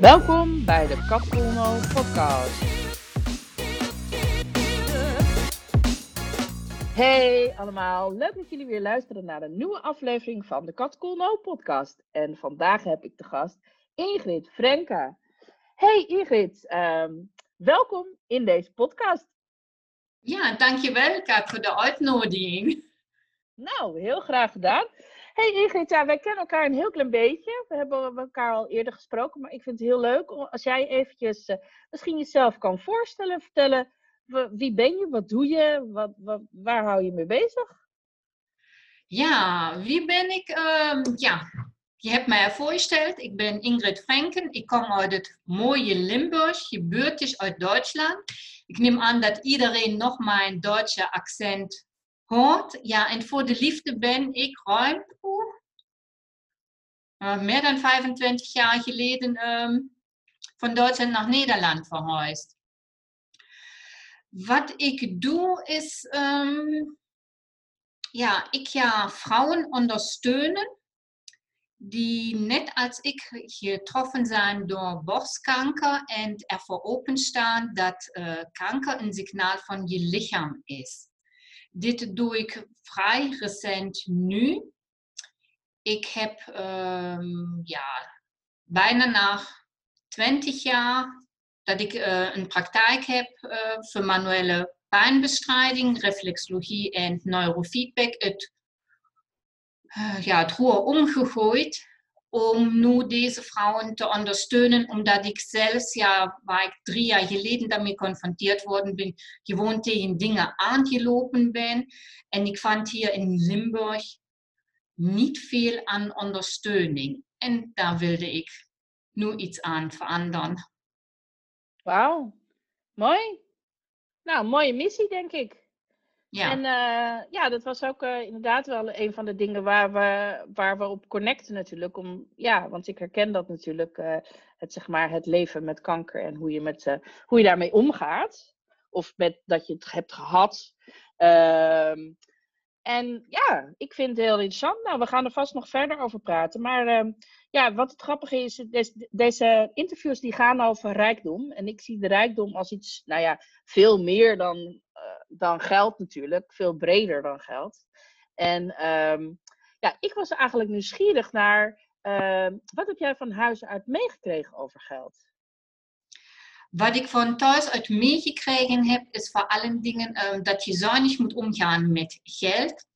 Welkom bij de Katkolno podcast. Hey allemaal, leuk dat jullie weer luisteren naar een nieuwe aflevering van de Katkolno podcast. En vandaag heb ik de gast Ingrid Frenka. Hey Ingrid, ehm, welkom in deze podcast. Ja, dankjewel Kat voor de uitnodiging. Nou, heel graag gedaan. Hey Ingrid, ja, wij kennen elkaar een heel klein beetje. We hebben elkaar al eerder gesproken, maar ik vind het heel leuk als jij eventjes uh, misschien jezelf kan voorstellen, vertellen. Wie ben je, wat doe je, wat, waar hou je mee bezig? Ja, wie ben ik? Um, ja, je hebt mij voorgesteld. Ik ben Ingrid Frenken. Ik kom uit het mooie Limburg, gebeurtjes uit Duitsland. Ik neem aan dat iedereen nog mijn Duitse accent hoort. Ja, en voor de liefde ben ik ruim uh, meer dan 25 jaar geleden um, van Duitsland naar Nederland verhuisd. Wat ik doe is, um, ja, ik ga vrouwen ondersteunen die net als ik getroffen zijn door borstkanker en ervoor openstaan dat uh, kanker een signaal van je lichaam is. Dit doe ik vrij recent nu. Ik heb um, ja, bijna na 20 jaar dat ik uh, een praktijk heb uh, voor manuele pijnbestrijding, reflexologie en neurofeedback het, uh, ja, het roer omgegooid om nu deze vrouwen te ondersteunen, omdat ik zelfs, ja, waar ik drie jaar geleden daarmee confronteerd worden ben, gewoon tegen dingen aangelopen ben. En ik vond hier in Limburg niet veel aan ondersteuning. En daar wilde ik nu iets aan veranderen. Wauw, mooi. Nou, mooie missie, denk ik. Ja. En uh, ja, dat was ook uh, inderdaad wel een van de dingen waar we, waar we op connecten natuurlijk. Om, ja, want ik herken dat natuurlijk, uh, het, zeg maar, het leven met kanker en hoe je, met, hoe je daarmee omgaat. Of met, dat je het hebt gehad. Ehm, en ja, ik vind het heel interessant. Nou, we gaan er vast nog verder over praten. Maar ehm, ja, wat het grappige is, deze, interviews die gaan over rijkdom. En ik zie de rijkdom als iets, nou ja, veel meer dan, uh, dan geld natuurlijk. Veel breder dan geld. En um, ja, ik was eigenlijk nieuwsgierig naar, uh, wat heb jij van huis uit meegekregen over geld? Wat ik van thuis uit meegekregen heb, is voor allen dingen um, dat je zuinig moet omgaan met geld.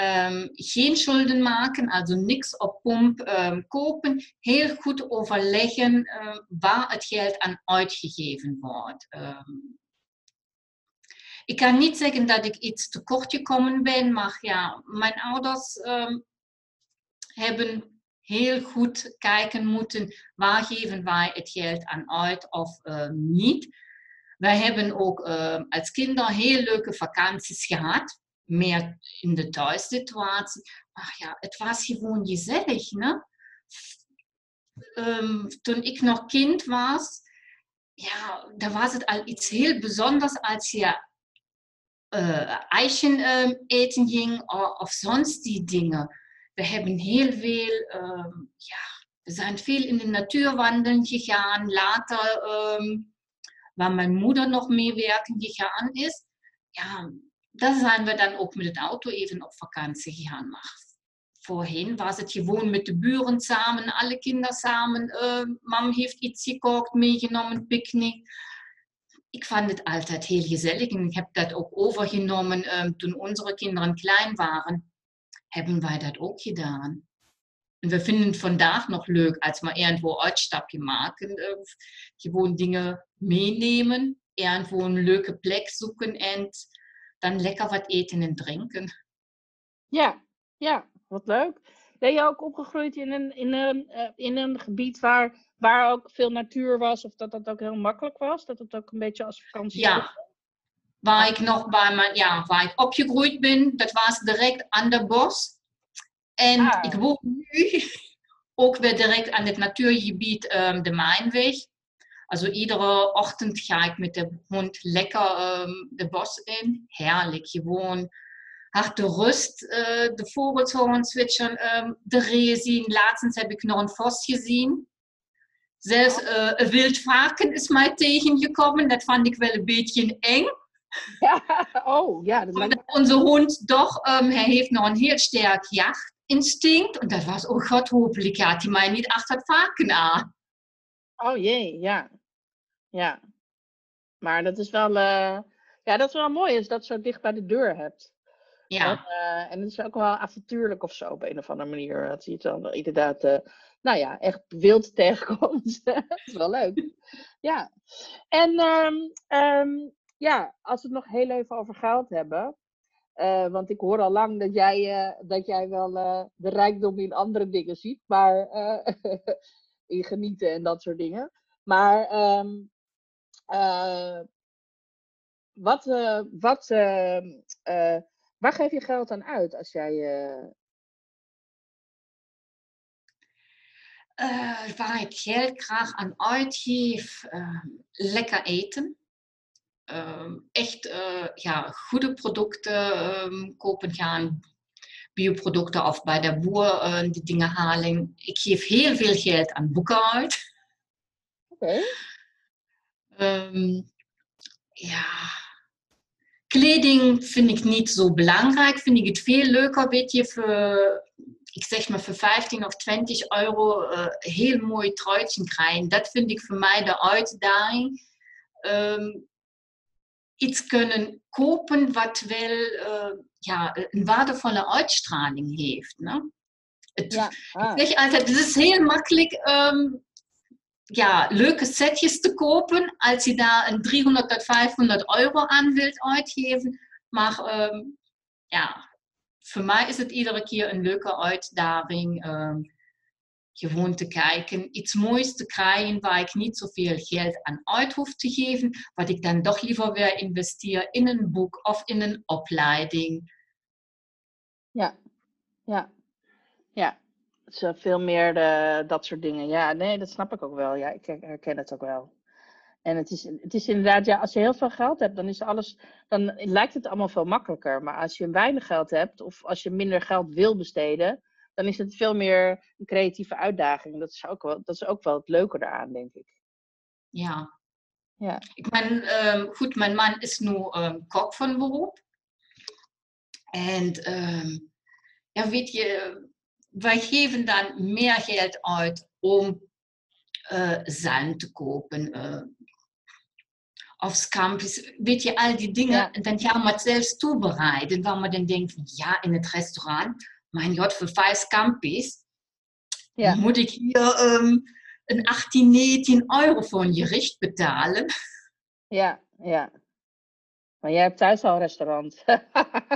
Um, geen schulden maken, also niks op pomp um, kopen. Heel goed overleggen uh, waar het geld aan uitgegeven wordt. Ik kan niet zeggen dat ik iets tekort gekomen ben, maar ja, mijn ouders hebben heel goed kijken moeten waar geven wij het geld aan uit of niet. Wij hebben ook als kinder heel leuke vakanties gehad, meer in de thuissituatie. Maar ja, het was gewoon gezellig. Ne? Um, toen ik nog kind was, ja, da was het al iets heel bijzonders als je uh, ijsje eten ging of, of sonst die dingen. We hebben heel veel, um, ja, we zijn veel in de natuur wandelen gegaan. Later, um, waar mijn moeder nog mee werken gegaan is, ja, daar zijn we dan ook met het auto even op vakantie gegaan. Maar voorheen was het gewoon met de buren samen, alle kinderen samen. Uh, mam heeft iets gekookt, meegenomen, picknick. Ik vond het altijd heel gezellig en ik heb dat ook overgenomen um, toen onze kinderen klein waren hebben wij dat ook gedaan. En we vinden het vandaag nog leuk als we irgendwo uitstapje maken. Gewoon dingen meenemen, irgendwo een leuke plek zoeken en dan lekker wat eten en drinken. Ja, ja, wat leuk. Ben je ook opgegroeid in een, in een, uh, in een gebied waar, waar ook veel natuur was? Of dat dat ook heel makkelijk was? Dat het ook een beetje als vakantie ja. was? Waar ik nog bij mijn, ja, waar ik opgegroeid ben, dat was direct aan de bos. En ah. ik woon nu ook weer direct aan het natuurgebied um, de Mijnweg. Also iedere ochtend ga ik met de hond lekker um, de bos in. Herrlich, gewoon harte rust. Uh, de vogels horen zwitschern, um, de reeën zien. Laatst heb ik nog een vos gezien. Zelfs uh, een wildvarken is mij tegengekomen. Dat vond ik wel een beetje eng. Ja, oh ja. Dat lijkt... Onze hond toch, um, hij heeft nog een heel sterk jachtinstinct. En dat was, oh god, hopelijk had hij mij niet achter het varken aan. Oh jee, ja. Ja. Maar dat is wel, uh, ja, dat is wel mooi, is dat je zo dicht bij de deur hebt. Ja. En, uh, en het is ook wel avontuurlijk of zo op een of andere manier. Dat je het dan inderdaad, uh, nou ja, echt wild tegenkomt. dat is wel leuk. Ja. En um, um, ja, als we het nog heel even over geld hebben. Uh, want ik hoor al lang dat jij, uh, dat jij wel uh, de rijkdom in andere dingen ziet, maar in genieten en dat soort dingen. Maar um, wat, wat, waar geef je geld aan uit als jij. waar ik geld graag aan uitgeef, lekker eten. Um, echt ja, goede producten um, kopen gaan. Bioproducten of bij de boer die dingen halen. Ik geef heel veel geld aan boeken uit. Oké. Okay. Um, ja. Kleding vind ik niet zo belangrijk. Vind ik het veel leuker, weet je, voor, ik zeg maar voor 15 of 20 euro uh, heel mooi truitje krijgen. Dat vind ik voor mij de uitdaging. Um, iets kunnen kopen wat wel uh, ja, een waardevolle uitstraling heeft. Ne? Het, ja, ah. Ik zeg altijd, het is heel makkelijk um, ja, leuke setjes te kopen als je daar een 300 tot 500 euro aan wilt uitgeven. Maar um, ja, voor mij is het iedere keer een leuke uitdaging. Um, gewoon te kijken, iets moois te krijgen waar ik niet zoveel geld aan uit hoef te geven, wat ik dan toch liever weer investeer in een boek of in een opleiding. Ja, ja, ja. Het is veel meer de, dat soort dingen. Ja, nee, dat snap ik ook wel. Ja, ik herken het ook wel. En het is, het is inderdaad, ja, als je heel veel geld hebt, dan is alles, dan lijkt het allemaal veel makkelijker. Maar als je weinig geld hebt, of als je minder geld wil besteden, dan is het veel meer een creatieve uitdaging. Dat is ook wel, dat is ook wel het leuke eraan, denk ik. Ja. ja. Ik ben, um, goed, mijn man is nu um, kok van beroep. En um, ja, weet je, wij geven dan meer geld uit om uh, zalm te kopen. Uh, of scampis, weet je, al die dingen. Ja. En dan gaan we het zelfs toebereiden. Waar we dan denken, ja, in het restaurant mein Gott, für vijf Campis ja. moet ik hier um, een 18, 19 euro voor een gericht betalen. Ja, ja. Maar jij hebt thuis al een restaurant.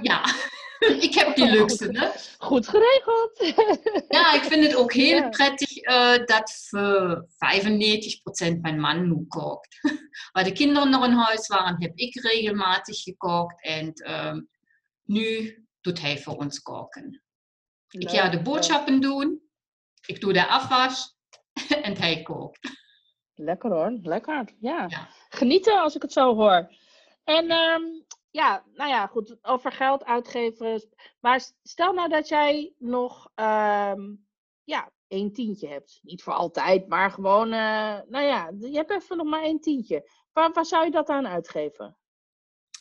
ja, ik heb die luxe. Hè? Goed geregeld. ja, ik vind het ook heel ja. prettig uh, dat voor 95% mijn man nu kookt. Waar de kinderen nog in huis waren, heb ik regelmatig gekookt. En um, nu doet hij voor ons koken. Ik ga de boodschappen doen. Ik doe de afwas. en hij kookt. Lekker hoor, lekker. Ja. ja. Genieten als ik het zo hoor. En um, ja, nou ja, goed, over geld uitgeven. Maar stel nou dat jij nog um, ja, één tientje hebt. Niet voor altijd, maar gewoon, uh, nou ja, je hebt even nog maar één tientje. Waar, waar zou je dat aan uitgeven?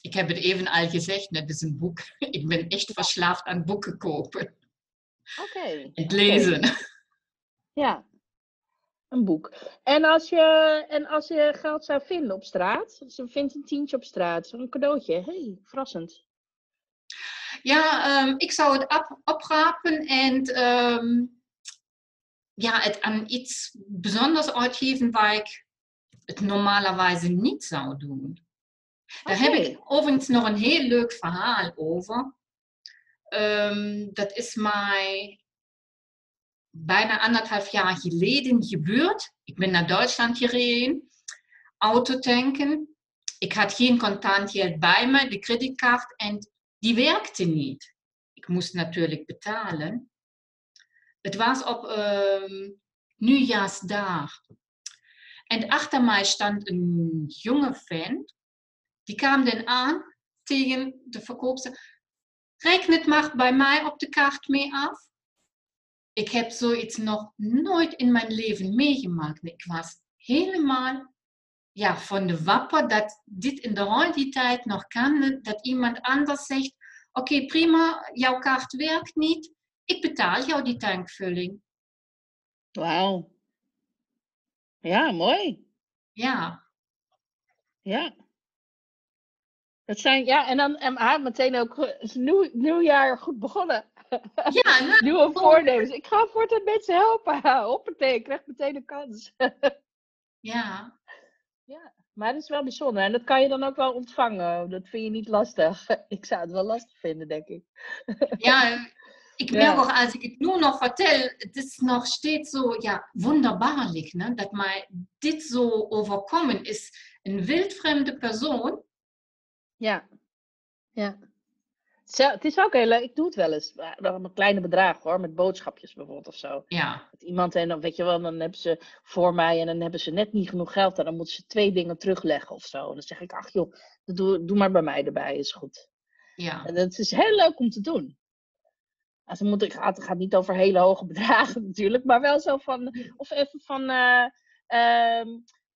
Ik heb het even al gezegd, net is een boek. Ik ben echt verslaafd aan boeken kopen. Oké. Het lezen. Ja, een boek. En als, je, en als je geld zou vinden op straat, je vindt een tientje op straat, een cadeautje, hey, verrassend. Ja, um, ik zou het op, oprapen en um, ja, het aan iets bijzonders uitgeven waar ik het normalerwijze niet zou doen. Daar heb ik overigens nog een heel leuk verhaal over. Um, dat is mij bijna anderthalb jaar geleden gebeurd. Ik ben naar Duitsland gereden, Auto tanken. Ik had geen contant geld bij me, de creditcard, en die werkte niet. Ik moest natuurlijk betalen. Het was op um, nieuwjaarsdag. En achter mij stond een jonge vent. Die kwam dan aan tegen de verkoopster. Reken het maar bij mij op de kaart mee af. Ik heb zoiets nog nooit in mijn leven meegemaakt. Ik was helemaal ja, van de wapper dat dit in de tijd nog kan. Dat iemand anders zegt, oké prima, jouw kaart werkt niet. Ik betaal jou die tankvulling. Wauw. Ja, mooi. Ja. Ja. Dat zijn, ja, en dan en, meteen ook is nieuw, nieuwjaar goed begonnen. Ja, nou, Nieuwe voornemens. Ik ga voortaan mensen helpen. Hoppatee, ik krijg meteen een kans. ja. Ja, maar dat is wel bijzonder. En dat kan je dan ook wel ontvangen. Dat vind je niet lastig. Ik zou het wel lastig vinden, denk ik. Ja, ik merk ook als ik het nu nog vertel, het is nog steeds zo ja, wonderbaarlijk ne? dat mij dit zo overkomen is. Een wildvreemde persoon. Ja, ja. Het is ook heel leuk. Ik doe het wel eens. Met kleine bedragen hoor. Met boodschapjes bijvoorbeeld of zo. Ja. Iemand en dan weet je wel, dan hebben ze voor mij en dan hebben ze net niet genoeg geld. En dan moeten ze twee dingen terugleggen of zo. En dan zeg ik, ach joh, doe, doe maar bij mij erbij, is goed. Ja. En dat is heel leuk om te doen. Also, moet, ik, het gaat niet over hele hoge bedragen natuurlijk, maar wel zo van, of even van, uh, uh,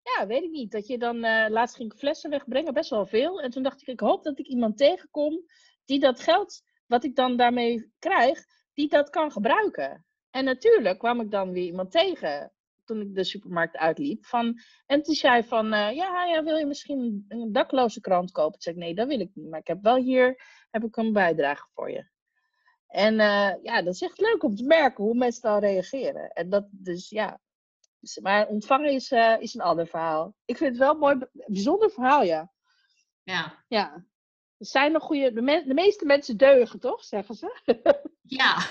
ja, weet ik niet. Dat je dan, uh, laatst ging ik flessen wegbrengen, best wel veel. En toen dacht ik, ik hoop dat ik iemand tegenkom die dat geld wat ik dan daarmee krijg, die dat kan gebruiken. En natuurlijk kwam ik dan weer iemand tegen toen ik de supermarkt uitliep. Van, en toen zei van, uh, ja, ja, wil je misschien een dakloze krant kopen? Toen zei ik, nee, dat wil ik niet. Maar ik heb wel hier heb ik een bijdrage voor je. En uh, ja, dat is echt leuk om te merken hoe mensen dan reageren. En dat dus, ja. Dus, maar ontvangen is, uh, is een ander verhaal. Ik vind het wel een mooi, bijzonder verhaal, ja. Ja. Ja. Er zijn nog goede, de, me, de meeste mensen deugen, toch? Zeggen ze. Ja.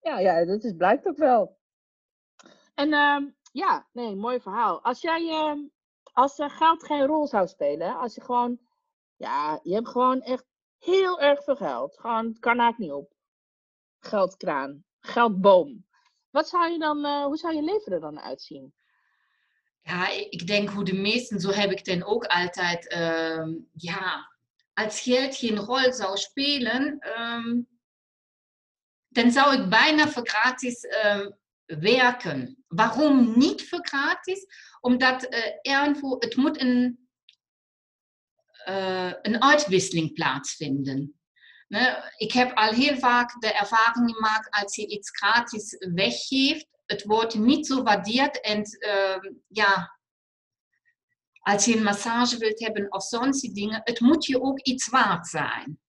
ja, ja, dat is, blijkt ook wel. En uh, ja, nee, mooi verhaal. Als jij, uh, als uh, geld geen rol zou spelen, als je gewoon, ja, je hebt gewoon echt heel erg veel geld. Gewoon, het kan eigenlijk niet op. Geldkraan, geldboom. Wat zou je dan, uh, hoe zou je leven er dan uitzien? Ja, ik denk hoe de meesten, zo heb ik dan ook altijd, uh, ja, als geld geen rol zou spelen, um, dan zou ik bijna voor gratis um, werken. Waarom niet voor gratis? Omdat uh, irgendwo, het moet een, uh, een uitwisseling plaatsvinden. Ne? Ik heb al heel vaak de ervaring gemaakt als je iets gratis weggeeft. Het wordt niet zo waardeerd en uh, ja, als je een massage wilt hebben of sonstige dingen, het moet je ook iets waard zijn.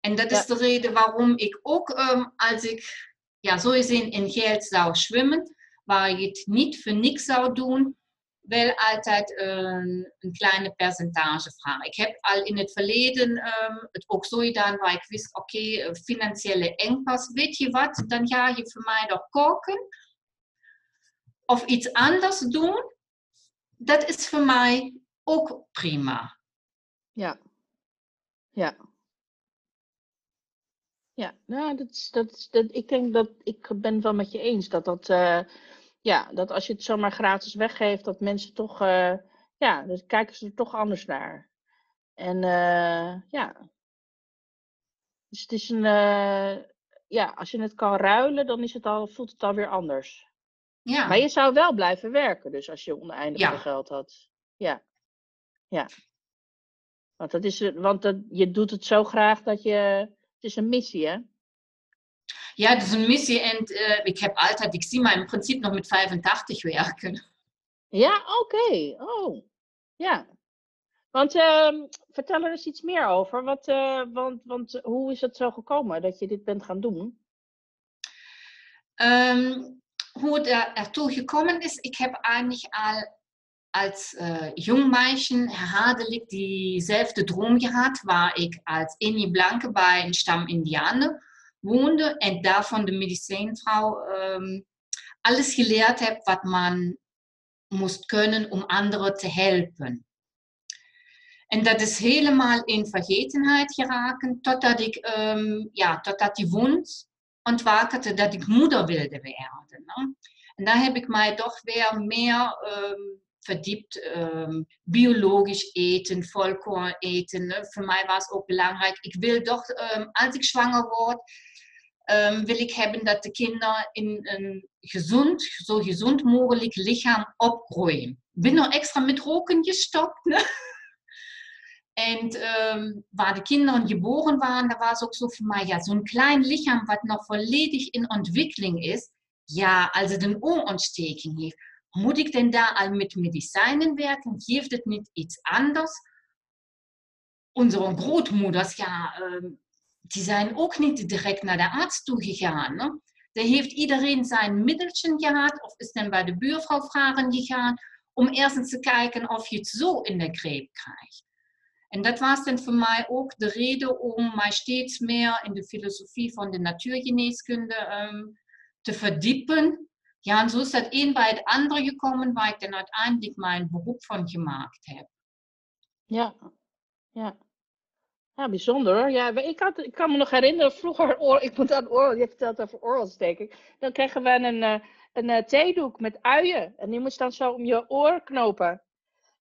En dat is ja. de reden waarom ik ook, um, als ik ja, zo gezien in geld zou zwemmen, waar je het niet voor niks zou doen, wel altijd een, een kleine percentage vragen. Ik heb al in het verleden um, het ook zo gedaan waar ik wist, oké, okay, financiële engpas, weet je wat, dan ga je voor mij nog koken of iets anders doen dat is voor mij ook prima. Ja. Ja. Ja, nou, dat is, dat dat, ik denk dat ik ben wel met je eens dat dat, uh, ja, dat als je het zomaar gratis weggeeft, dat mensen toch, uh, ja, dan kijken ze er toch anders naar. En uh, ja. Dus het is een, ja, als je het kan ruilen, dan is het al, voelt het alweer anders. Ja. Maar je zou wel blijven werken, dus als je oneindig Ja. geld had. Ja. Ja. Want, dat is, het- want dat, je doet het zo graag dat je. Het is een missie, hè? Ja, het is een missie en uh, ik heb altijd, ik zie mij in principe nog met 85 werken. Ja, oké. Oh. Ja. Want ehm, vertel er eens iets meer over. Wat, eh, want, want hoe is het zo gekomen dat je dit bent gaan doen? Um, hoe het er, ertoe gekommen is, ik heb eigentlich al als uh, jong meisje herhaaldelijk diezelfde droom gehad, waar ik als Eni Blanke bij een stam Indianen woonde en daarvan de medicijnvrouw um, alles geleerd heb wat man moest kunnen om anderen te helpen. En dat is helemaal in vergetenheid geraken, totdat ik, um, ja, totdat die wond ontwaakte dat ik moeder wilde werden. Ne? En daar heb ik mij toch weer meer um, verdiept. Um, biologisch eten, volkoren eten. Ne? Voor mij was het ook belangrijk. Ik wil toch, um, als ik zwanger word, um, wil ik hebben dat de kinderen in een gezond, zo gezond mogelijk lichaam opgroeien. Ik ben nog extra met roken gestopt. Ne? En um, waar de kinderen geboren waren, da was ook zo voor mij, ja, zo'n klein lichaam wat nog volledig in ontwikkeling is. Ja, als het een oorontsteking heeft, moet ik denn daar al met medicijnen werken? Geeft het niet iets anders? Onze grootmoeders, ja, um, die zijn ook niet direct naar de arts toe gegaan. Ne? Da heeft iedereen zijn middeltje gehad of is dan bij de buurvrouw vragen gegaan om eerst te kijken of je het zo in de greep krijgt. En dat was dan voor mij ook de reden om mij steeds meer in de filosofie van de natuurgeneeskunde um, te verdiepen. Ja, en zo is dat een bij het andere gekomen, waar ik dan uiteindelijk mijn beroep van gemaakt heb. Ja, ja. Ja, bijzonder. Ja, ik, ik kan me nog herinneren, vroeger, oor, ik moet aan oor, je vertelt over oorontsteking. Dan kregen we een, een, een eh, theedoek met uien. En die moest dan zo om je oor knopen.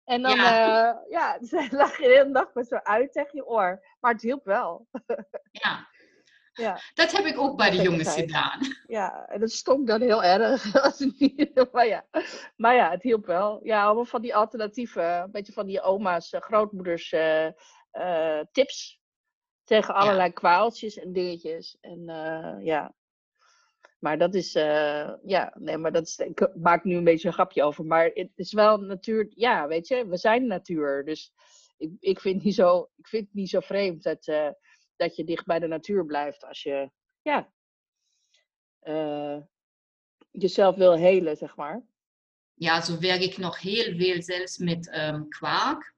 En dan ja. Uh, ja, lag je de hele dag met zo uit tegen je oor. Maar het hielp wel. Ja. ja. Dat heb ik ook bij de jongens gedaan. Ja, en dat stonk dan heel erg. maar, ja. maar ja, het hielp wel. Ja, allemaal van die alternatieven. Een beetje van die oma's, uh, grootmoeders uh, tips. Tegen allerlei ja. kwaaltjes en dingetjes. En ja, maar dat is, uh, ja, nee, maar dat is, ik nu een beetje een grapje over. Maar het is wel natuur, ja, weet je, we zijn natuur. Dus ik, ik, vind, niet zo, ik vind het niet zo vreemd dat, uh, dat je dicht bij de natuur blijft als je, ja, uh, jezelf wil helen, zeg maar. Ja, zo werk ik nog heel veel zelfs met um, kwark.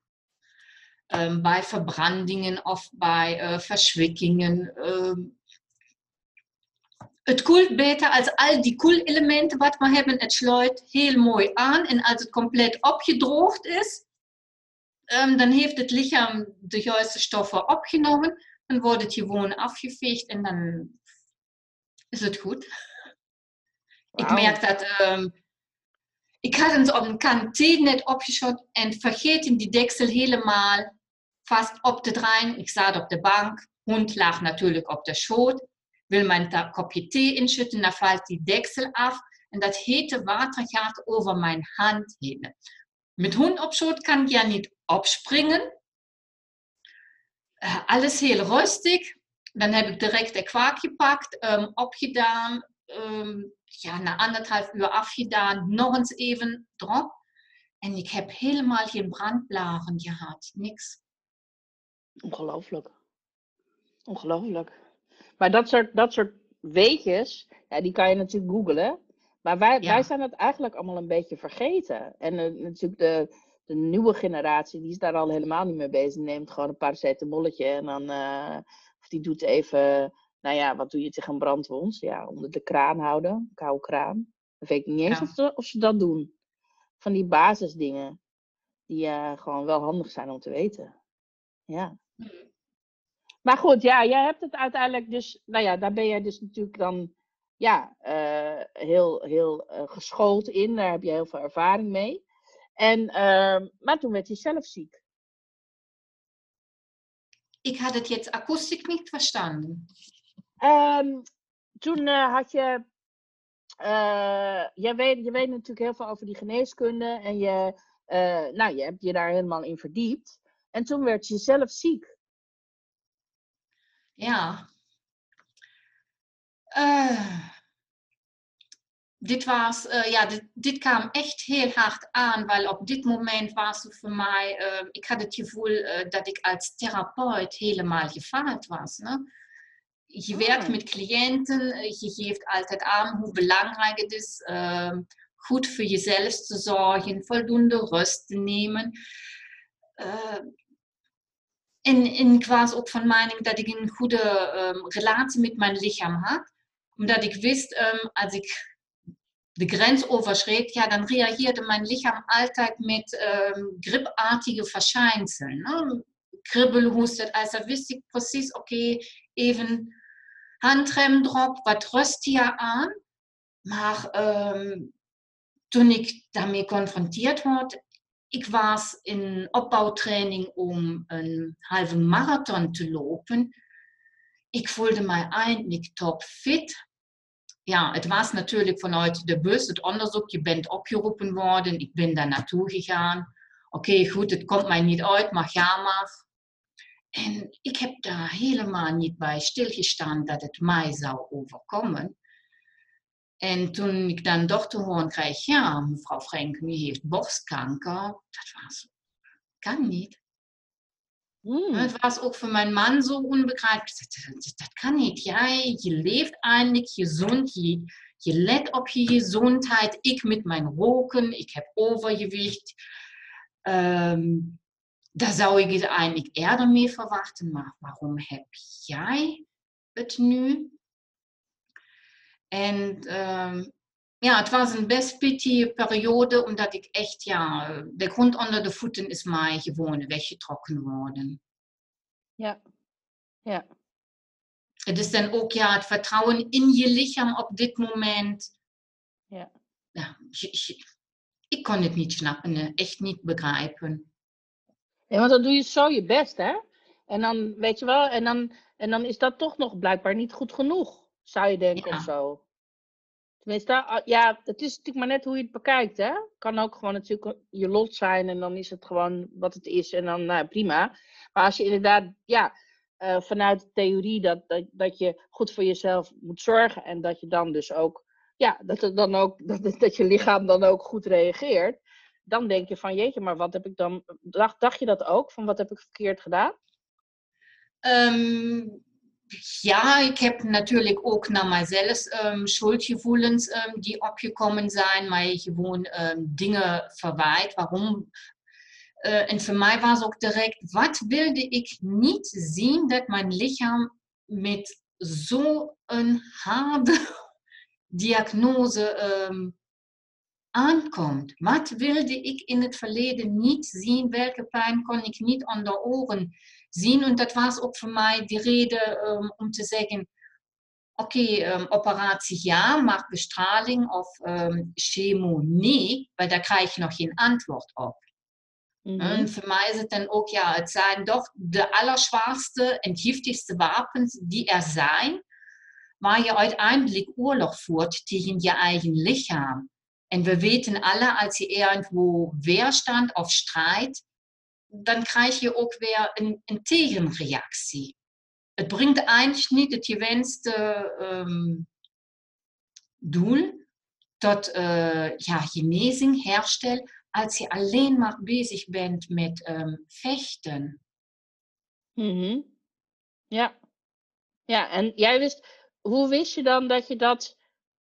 Um, bij verbrandingen of bij verswikkingen. Um, het koelt beter als al die koelelementen wat we hebben. Het sluit heel mooi aan. En als het compleet opgedroogd is, um, dan heeft het lichaam de juiste stoffen opgenomen. Dan wordt het gewoon afgeveegd en dan is het goed. Wow. Ik merk dat. Um, ik had eens op een kan thee net opgeschot en vergeten die deksel helemaal vast op te draaien. Ik zat op de bank. Hond lag natuurlijk op de schoot wil daar kopje thee inschütten, dan valt die deksel af en dat hete water gaat over mijn hand heen. Met hond op kan ik ja niet opspringen. Uh, alles heel rustig. Dan heb ik direct de kwaak gepakt, um, opgedaan, um, ja, na anderhalf uur afgedaan, nog eens even erop. En ik heb helemaal geen brandblaren gehad, niks. Ongelooflijk. Ongelooflijk. Maar dat soort, dat soort weetjes, ja, die kan je natuurlijk googlen. Maar wij, wij zijn het eigenlijk allemaal een beetje vergeten. En uh, natuurlijk de, de nieuwe generatie, die is daar al helemaal niet mee bezig. Die neemt gewoon een paracetamolletje en dan... Uh, of die doet even... Nou ja, wat doe je tegen een brandwond? Ja, onder de kraan houden. Koude kraan. Dan weet ik niet eens ja. of, ze, of, ze, dat doen. Van die basisdingen. Die uh, gewoon wel handig zijn om te weten. Ja. Maar goed, ja, jij hebt het uiteindelijk dus, nou ja, daar ben jij dus natuurlijk dan ja, uh, heel, heel uh, geschoold in. Daar heb je heel veel ervaring mee. En, uh, maar toen werd je zelf ziek. Ik had het jetzt akoestisch niet verstaan. Um, toen uh, had je, jij weet, je weet natuurlijk heel veel over die geneeskunde. En je, nou, je hebt je daar helemaal in verdiept. En toen werd je zelf ziek. Ja. Uh, dit, was, uh, ja, dit, dit, kwam echt heel hard aan, weil op dit moment was het voor mij, uh, ik had het gevoel dat ik als therapeut helemaal gefaald was. Ne? Je werkt met cliënten, je geeft altijd aan hoe belangrijk het is, ehm, goed voor jezelf te zorgen, voldoende rust te nemen. En ik was ook van mening dat ik een goede um, relatie met mijn lichaam had. Omdat ik wist, um, als ik de grens overschreed, ja, dan reageerde mijn lichaam altijd met um, gripartige verschijnselen. Ne? Kribbelhoesten, also wist ik precies, oké, okay, even handrem erop, wat rust hier aan. Maar toen ik daarmee confronteerd word, ik was in opbouwtraining om een halve marathon te lopen. ik voelde mij eindelijk topfit. Ja, het was natuurlijk vanuit de bus, het onderzoek. Je bent opgeroepen worden. Ik ben daar naartoe gegaan. Oké, goed, het komt mij niet uit, maar ga maar. En ik heb daar helemaal niet bij stilgestaan dat het mij zou overkomen. En toen ik dan toch te horen kreeg, ja, mevrouw Frank, u heeft borstkanker. Dat was, kan niet. Mm. Het was ook voor mijn man zo onbegrijpelijk. Dat, dat, kan niet. Jij, je leeft eindelijk gezond. Je, je let op je gezondheid. Ik met mijn roken. Ik heb overgewicht. Um, daar zou ik het eigenlijk eerder mee verwachten. Maar waarom heb jij het nu? En um, ja, het was een best pittige periode, omdat ik echt, ja, de grond onder de voeten is mij gewoon weggetrokken worden. Ja, ja. Het is dan ook ja, het vertrouwen in je lichaam op dit moment. Ja. ja ik kon het niet snappen, echt niet begrijpen. Ja, want dan doe je zo je best, hè? En dan, weet je wel, en dan, en dan is dat toch nog blijkbaar niet goed genoeg, zou je denken of zo. Tenminste, ah, ja, het is natuurlijk maar net hoe je het bekijkt, hè? Kan ook gewoon natuurlijk je lot zijn en dan is het gewoon wat het is en dan, nou prima. Maar als je inderdaad, ja, uh, vanuit de theorie dat, dat, dat je goed voor jezelf moet zorgen en dat je dan dus ook, ja, dat, het dan ook, dat, dat je lichaam dan ook goed reageert, dan denk je van jeetje, maar wat heb ik dan, dacht, dacht je dat ook, van wat heb ik verkeerd gedaan? Um, ja, ik heb natuurlijk ook naar mijzelf um, schuldgevoelens um, die opgekomen zijn, maar gewoon um, dingen verwijt. Waarom? En voor mij was ook direct, wat wilde ik niet zien dat mijn lichaam met zo'n harde diagnose aankomt. Wat wilde ik in het verleden niet zien? Welke pijn kon ik niet onder oren zien? En dat was ook voor mij de reden um, om te zeggen: oké, okay, um, operatie ja, maar bestraling of um, chemo nee, weil daar krijg je nog geen antwoord op. Mm -hmm. En voor mij is het dan ook, ja, het zijn toch de allerzwaarste en giftigste wapens die er zijn, waar je uiteindelijk oorlog voert tegen je eigen lichaam. En we weten alle, als je irgendwo Weerstand of Streit, dan krijg je ook weer een, tegenreactie. Het brengt eigenlijk niet het gewenste um, doel tot uh, ja, genezing, herstel, als je alleen maar bezig bent met um, vechten. Mm. Ja. Ja, en jij wist, hoe wist je dan dat je dat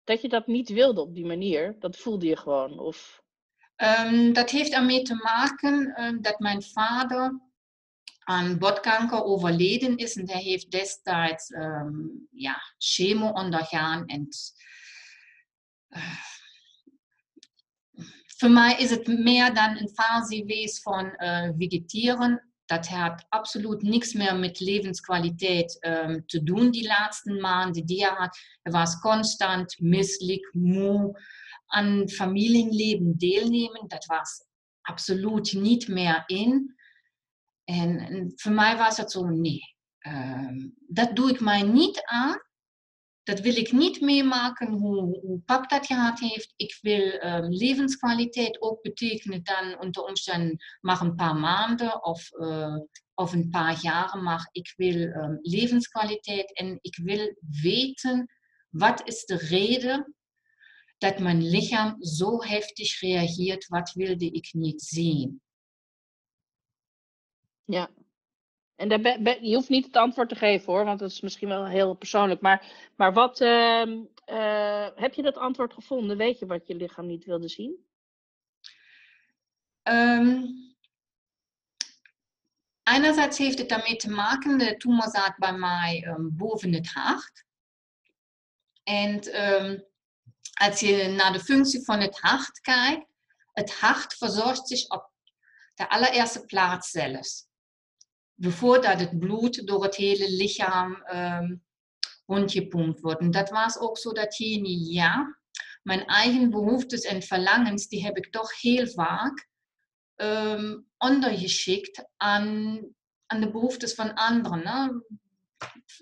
dat je dat niet wilde op die manier? Dat voelde je gewoon? Of... Um, dat heeft ermee te maken um, dat mijn vader aan botkanker overleden is. En hij heeft destijds um, ja, chemo ondergaan. En, uh, voor mij is het meer dan een fase geweest van uh, vegeteren dat heeft absoluut niks meer met levenskwaliteit um, te doen die laatste maanden die hij had. Hij was constant misselijk, moe, aan familieleven deelnemen. Dat was absoluut niet meer in. En, voor mij was het zo, nee, dat doe ik mij niet aan dat wil ik niet meemaken hoe, hoe pap dat gehad heeft. Ik wil levenskwaliteit ook betekenen dan onder omstanden maar een paar maanden of, of een paar jaren. Maar ik wil levenskwaliteit en ik wil weten wat is de reden dat mijn lichaam zo heftig reageert. Wat wilde ik niet zien? Ja, en daar je hoeft niet het antwoord te geven hoor, want dat is misschien wel heel persoonlijk. Maar, maar wat, uh, uh, heb je dat antwoord gevonden? Weet je wat je lichaam niet wilde zien? Um, einerseits heeft het daarmee te maken, de tumor zat bij mij um, boven het hart. En um, als je naar de functie van het hart kijkt, het hart verzorgt zich op de allereerste plaats zelfs voordat het bloed door het hele lichaam um, rondgepompt wordt. En dat was ook zo datgene, ja, mijn eigen behoeftes en verlangens, die heb ik toch heel vaak um, ondergeschikt aan, aan de behoeftes van anderen.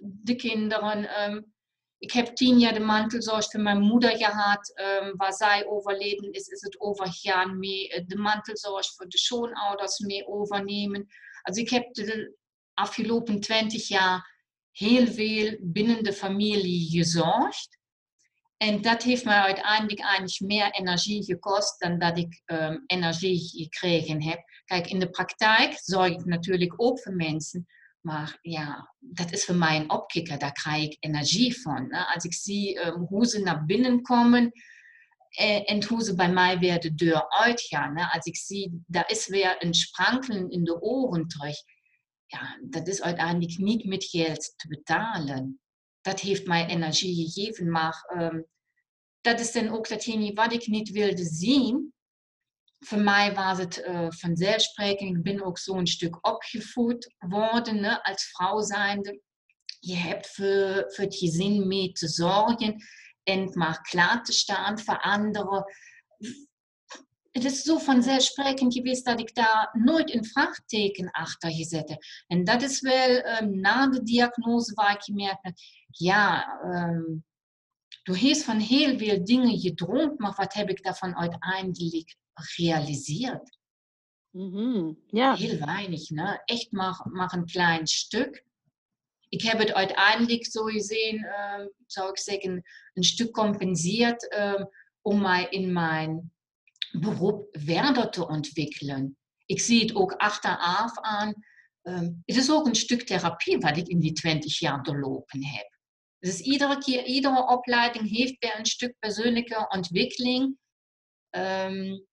de kinderen. Ehm, ik heb tien jaar de mantelzorg voor mijn moeder gehad. Um, waar zij overleden is, is het overgegaan mee eh, de mantelzorg voor de schoonouders mee overnemen. Also ik heb de afgelopen twintig jaar heel veel binnen de familie gezorgd. En dat heeft mij uiteindelijk eigenlijk meer energie gekost dan dat ik um, energie gekregen heb. Kijk, in de praktijk zorg ik natuurlijk ook voor mensen. Maar ja, dat is voor mij een opkikker. Daar krijg ik energie van. Als ik zie um, hoe ze naar binnen komen en, en, hoe ze bij mij weer de deur uitgaan. Als ik zie, daar is weer een sprankelen in de oren terug. Ja, dat is uiteindelijk niet met geld te betalen. Dat heeft mij energie gegeven. Maar um, dat is dan ook datgene wat ik niet wilde zien. Voor mij was het uh, vanzelfsprekend. Ik ben ook zo'n stuk opgevoed worden ne, als vrouw zijnde. Je hebt voor, voor het gezin mee te zorgen en maar klaar te staan voor anderen. Het is zo vanzelfsprekend geweest dat ik daar nooit een vraagteken achter gezet heb. En dat is wel um, na de diagnose waar ik gemerkt heb, ja, um, du hast van heel veel dingen gedroomd, maar wat heb ik daarvan uiteindelijk gerealiseerd? Mm ja. Heel weinig, ne? echt maar, maar een klein stuk. Ik heb het uiteindelijk zo gezien, uh, zou ik zeggen, een stuk compenseerd uh, om mij in mijn beroep verder te ontwikkelen. Ik zie het ook achteraf aan. Um, het is ook een stuk therapie wat ik in die 20 jaar doorlopen heb. Dus iedere keer, iedere opleiding heeft weer een stuk persoonlijke ontwikkeling. Um,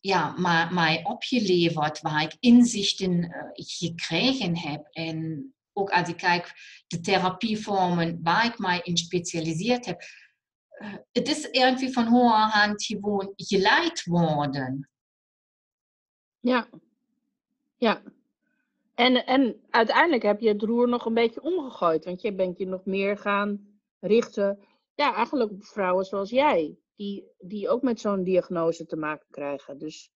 ja, maar mij opgeleverd, waar ik inzichten uh, gekregen heb. En ook als ik kijk de therapievormen waar ik mij in specialiseerd heb. Uh, het is irgendwie van hoger hand gewoon geleid worden. Ja, ja. En, en uiteindelijk heb je het roer nog een beetje omgegooid. Want je bent je nog meer gaan richten. Ja, eigenlijk op vrouwen zoals jij. Die, die ook met zo'n diagnose te maken krijgen. Dus...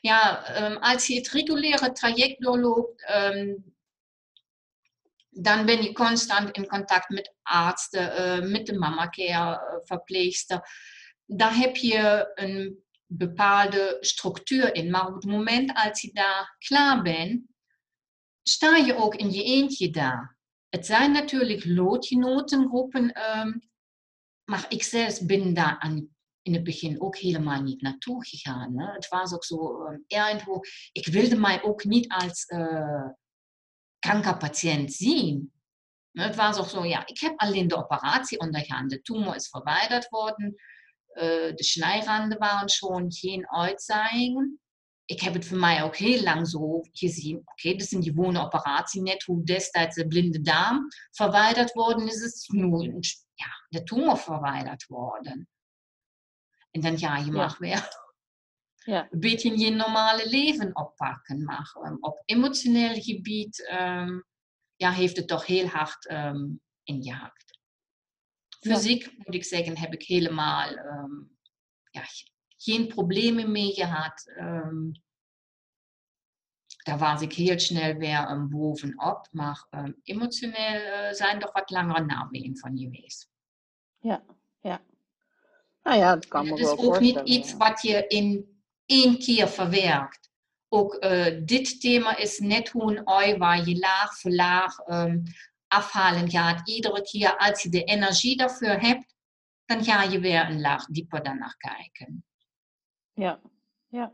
Ja, um, als je het reguliere traject doorloopt, um, dan ben je constant in contact met artsen, uh, met de mama care verpleegster. Daar heb je een bepaalde structuur in. Maar op het moment als je daar klaar bent, sta je ook in je eentje daar. Het zijn natuurlijk loodgenotengroepen, um, maar ik zelf ben daar aan, in het begin ook helemaal niet naartoe gegaan. Hè. Het was ook zo irgendwo, ik wilde mij ook niet als uh, kankerpatiënt zien. Het was ook zo, ja, ik heb alleen de operatie ondergaan. De tumor is verwijderd worden. Uh, de snijranden waren schon geen uitzaaiingen. Ik heb het voor mij ook heel lang zo gezien. Oké, okay, dat is een gewone operatie. Net hoe destijds de blinde darm verwijderd worden is, is nu ja, de tumor verwijderd worden. En dan ja, je mag ja. weer ja. een beetje je normale leven oppakken. Maar um, op emotioneel gebied um, ja, heeft het toch heel hard um, ingehakt. Fysiek, moet ik zeggen, heb ik helemaal ja, geen problemen mee gehad. Um, daar was ik heel snel weer um, bovenop. Maar um, emotioneel uh, zijn er wat langere namen van geweest. Ja, ja. Nou ja, dat kan me wel Het is ook niet iets wat je in één keer verwerkt. Ook uh, dit thema is net hoe een ui waar je laag voor laag um, afhalen gaat. Iedere keer als je de energie daarvoor hebt, dan ga je weer een laag dieper daarnaar kijken. Ja, ja.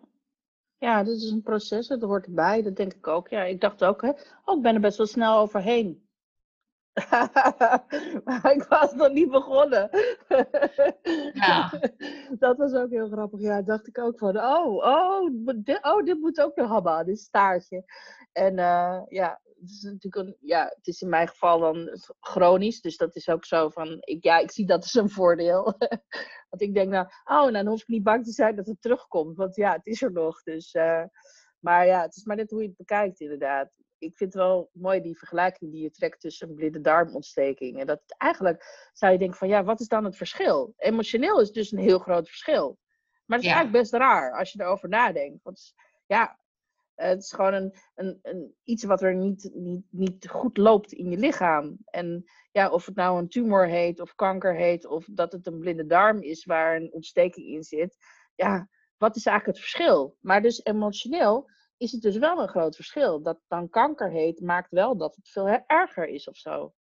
Ja, dat is een proces, dat hoort erbij, dat denk ik ook. Ja, ik dacht ook, hè, oh, ik ben er best wel snel overheen. maar ik was nog niet begonnen. ja. Dat was ook heel grappig. Ja, dacht ik ook van, oh, oh, dit, oh, dit moet ook nog hebben, dit staartje. En uh, ja, het is natuurlijk een, ja, het is in mijn geval dan chronisch. Dus dat is ook zo van, ik, ja, ik zie dat als een voordeel. want ik denk nou, oh, dan hoef ik niet bang te zijn dat het terugkomt. Want ja, het is er nog. Dus, uh, maar ja, het is maar net hoe je het bekijkt inderdaad. Ik vind het wel mooi die vergelijking die je trekt tussen een blinde darmontsteking. En dat eigenlijk zou je denken van, ja, wat is dan het verschil? Emotioneel is dus een heel groot verschil. Maar het is eigenlijk best raar als je erover nadenkt. Want ja, het is gewoon een, een, een, iets wat er niet, niet, niet goed loopt in je lichaam. En ja, of het nou een tumor heet, of kanker heet, of dat het een blinde darm is waar een ontsteking in zit. Ja, wat is eigenlijk het verschil? Maar dus emotioneel is het dus wel een groot verschil. Dat dan kanker heet, maakt wel dat het veel erger is of zo.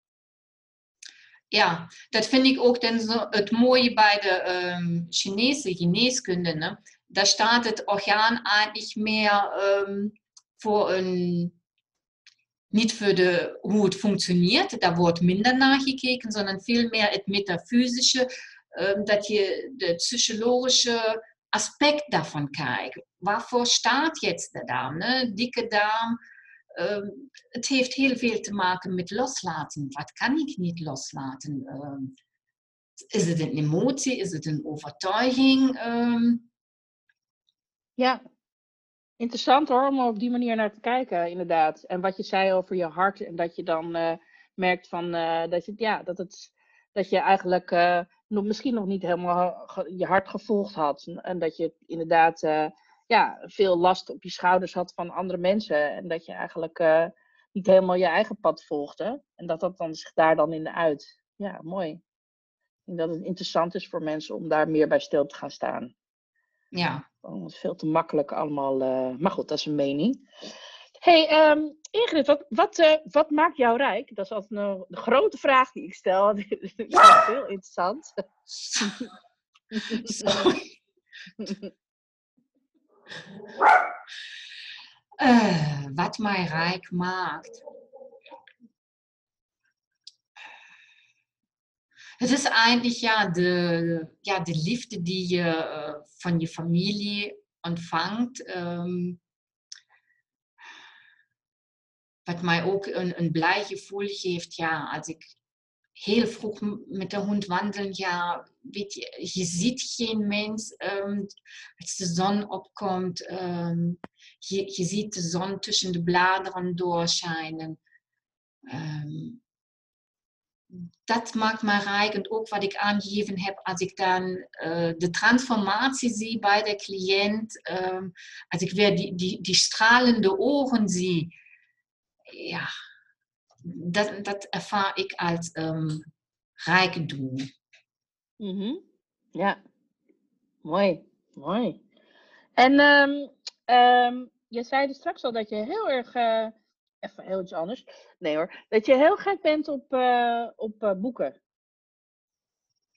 Ja, dat vind ik ook dan het mooie bij de um, Chinese geneeskunde. Ne? Daar staat het orgaan eigenlijk meer um, voor een, niet voor de, hoe het functioneert, daar wordt minder naar gekeken, sondern veel meer het metafysische, um, dat je de psychologische aspect daarvan kijkt. Waarvoor staat jetzt de darm? Ne? Dikke darm, um, het heeft heel veel te maken met loslaten. Wat kan ik niet loslaten? Um, is het een emotie? Is het een overtuiging? Um... Ja, interessant hoor, om op die manier naar te kijken, inderdaad. En wat je zei over je hart en dat je dan uh, merkt van, uh, dat, je, ja, dat, het, dat je eigenlijk uh, nog, misschien nog niet helemaal je hart gevolgd had. En dat je inderdaad ja, veel last op je schouders had van andere mensen. En dat je eigenlijk niet helemaal je eigen pad volgde. En dat dat dan zich daar dan in uit. Ja, mooi. Ik denk dat het interessant is voor mensen om daar meer bij stil te gaan staan. Ja. Want veel te makkelijk allemaal. Uh, maar goed, dat is een mening. hey, um, Ingrid, wat, wat, uh, wat maakt jou rijk? Dat is altijd een, grote vraag die ik stel. dat is heel interessant. Sorry. Uh, wat mij rijk maakt. Het is eigenlijk ja, de, ja, de liefde die je uh, van je familie ontvangt. Um, wat mij ook een, een blij gevoel ja, als ik heel vroeg met de hond wandelen, ja, weet je, je ziet geen mens. Um, als de zon opkomt, um, je, je ziet de zon tussen de bladeren doorschijnen. Um, dat maakt me rijk. En ook wat ik aangegeven heb, als ik dan uh, de transformatie zie bij de cliënt, als ik weer die, die, stralende ogen zie, ja, dat, dat ervaar ik als um, rijkdom. Mm -hmm. Ja, mooi, mooi. En um, je zei dus straks al dat je heel erg, uh, even heel iets anders, nee hoor, dat je heel gek bent op, uh, op uh, boeken.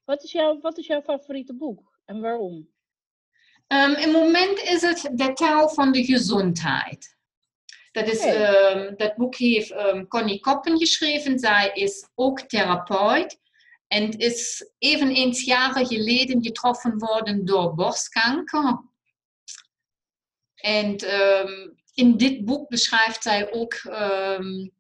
Wat is, jouw, wat is jouw favoriete boek en waarom? Um, Im moment is het De taal van de gezondheid. Dat, is, um, dat boek heeft um, Connie Koppen geschreven. Zij is ook therapeut. En is eveneens jaren geleden getroffen worden door borstkanker. En um, in dit boek beschrijft zij ook um,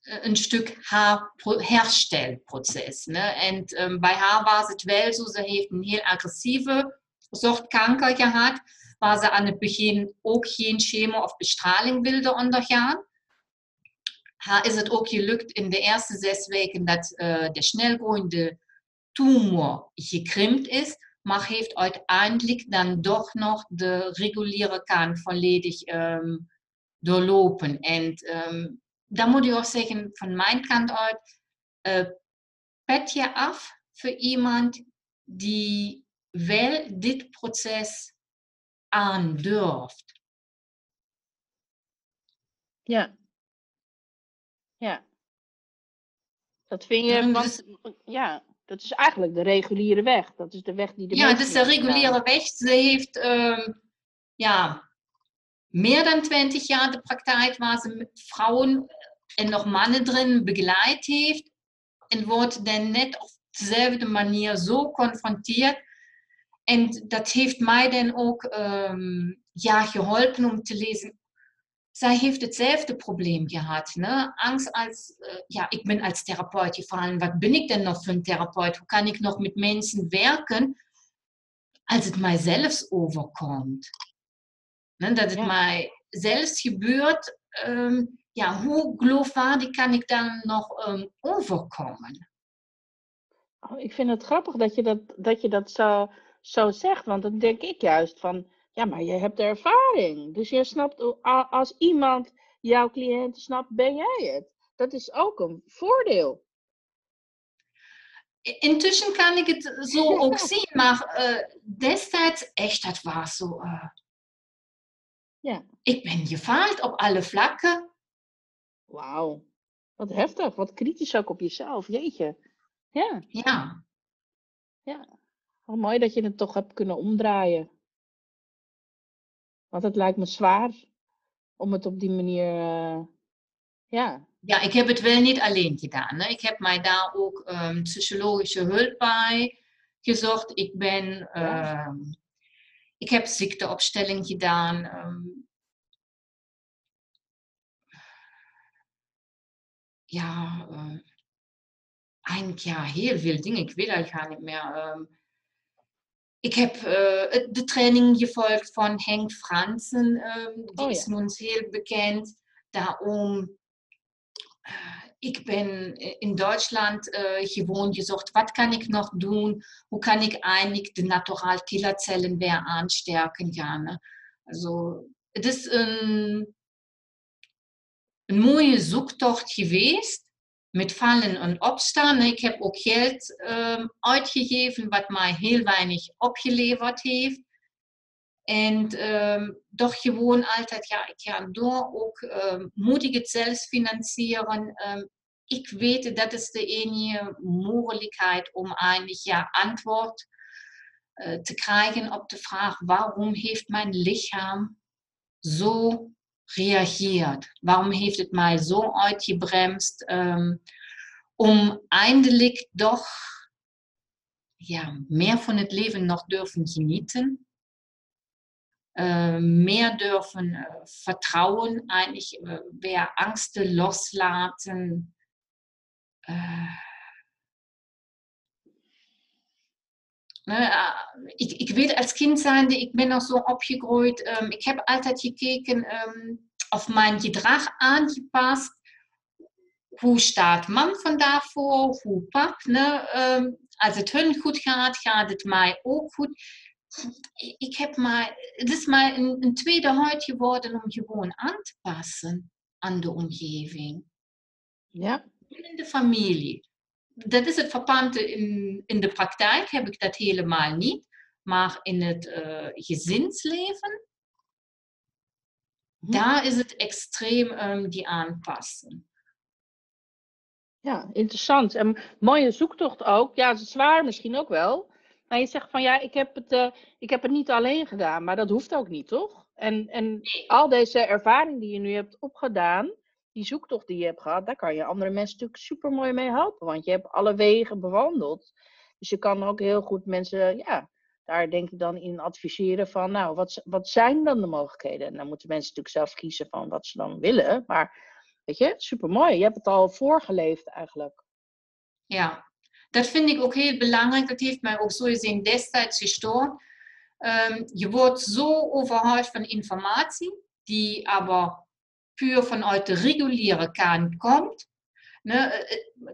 een stuk haar herstelproces. Ne? En um, bij haar was het wel zo, ze heeft een heel agressieve soort kanker gehad, waar ze aan het begin ook geen chemo of bestraling wilde ondergaan. Haar is het ook gelukt in de eerste zes weken dat uh, de snelgroeiende tumor gekrimpt is, maar heeft uiteindelijk dan toch nog de reguliere kant volledig um, doorlopen. En um, dan moet ik ook zeggen, van mijn kant uit, uh, pet je af voor iemand die wel dit proces aandurft. Ja. Ja. Dat vind je, want, ja, dat is eigenlijk de reguliere weg. Dat is de weg die de Ja, het is de reguliere weg. Ze heeft um, ja, meer dan 20 jaar de praktijk waar ze met vrouwen en nog mannen drin begeleid heeft. En wordt dan net op dezelfde manier zo confronteerd. En dat heeft mij dan ook um, ja, geholpen om te lezen. Zij heeft hetzelfde Problem gehad. Ne? Angst als, uh, ja, ik ben als Therapeut gefallen. Wat ben ik denn noch für ein Therapeut? Hoe kan ik nog met mensen werken als het mij zelfs overkomt? Ne? Dat het ja. mij zelfs gebeurt. Um, ja, hoe geloofwaardig kan ik dan nog um, overkomen? Oh, ik vind het grappig dat je dat, dat, je dat zo, zo zegt. Want dan denk ik juist van Ja, maar je hebt de ervaring. Dus je snapt, als iemand jouw cliënt snapt, ben jij het. Dat is ook een voordeel. Intussen kan ik het zo ook zien, maar uh, destijds echt, dat was zo. Uh, ja. Ik ben gefaald op alle vlakken. Wauw, wat heftig, wat kritisch ook op jezelf, jeetje. Ja. Ja. Ja, wat mooi dat je het toch hebt kunnen omdraaien. Want het lijkt me zwaar om het op die manier, uh, ja. Ja, ik heb het wel niet alleen gedaan. Hè. Ik heb mij daar ook um, psychologische hulp bij gezocht. Ik ben, ja. um, ik heb ziekteopstelling gedaan. Um, ja, uh, eigenlijk ja, heel veel dingen. Ik weet eigenlijk gar niet meer. Ik heb uh, de training gevolgd van Henk Fransen. die oh, is ja. nu heel bekend. Daarom ik ben in Duitsland äh, gewohnt gesucht, was kann ich noch tun, wo kann ich eigentlich die Naturalkillerzellen mehr anstärken, ja, ne? Also, het is een, een mooie zoektocht geweest met vallen en opstaan. Ik heb ook geld um, uitgegeven wat mij heel weinig opgeleverd heeft. En um, doch gewoon altijd, ja, ik ga door ook um, moet ik het zelfs financieren. Um, ik weet dat is de enige mogelijkheid om eigenlijk ja, antwoord uh, te krijgen op de vraag waarom heeft mijn lichaam zo reageerd? Waarom heeft het mij zo uitgebremst om eindelijk toch ja, meer van het leven nog durven genieten? äh, mehr dürfen äh, vertrauen, eigentlich äh, wer Angsten loslaten. Ne, ik, ik weet als kind zijnde, ik ben nog zo opgegroeid. Um, ik heb altijd gekeken um, of mijn gedrag aangepast. Hoe staat man vandaag voor? Hoe pap? Ne? Um, als het hun goed gaat, gaat het mij ook goed ik heb maar, het is maar een, een tweede huid geworden om gewoon aan te passen aan de omgeving. Ja. In de familie. Dat is het verpante in, in de praktijk heb ik dat helemaal niet. Maar in het uh, gezinsleven, hm. daar is het extreem um, die aanpassen. Ja, interessant. En mooie zoektocht ook. Ja, zwaar misschien ook wel. Maar je zegt van ja, ik heb het, uh, ik heb het niet alleen gedaan, maar dat hoeft ook niet, toch? En, en al deze ervaring die je nu hebt opgedaan, die zoektocht die je hebt gehad, daar kan je andere mensen natuurlijk super mooi mee helpen. Want je hebt alle wegen bewandeld. Dus je kan ook heel goed mensen, ja, daar denk ik dan in adviseren van, nou, wat, wat zijn dan de mogelijkheden? En dan moeten mensen natuurlijk zelf kiezen van wat ze dan willen. Maar weet je, super mooi. Je hebt het al voorgeleefd eigenlijk. Ja, dat vind ik ook heel belangrijk. Dat heeft mij ook zo gezien destijds gestoord. Um, je wordt zo overhauwd van informatie, die aber puur vanuit de reguliere kant komt. Ne?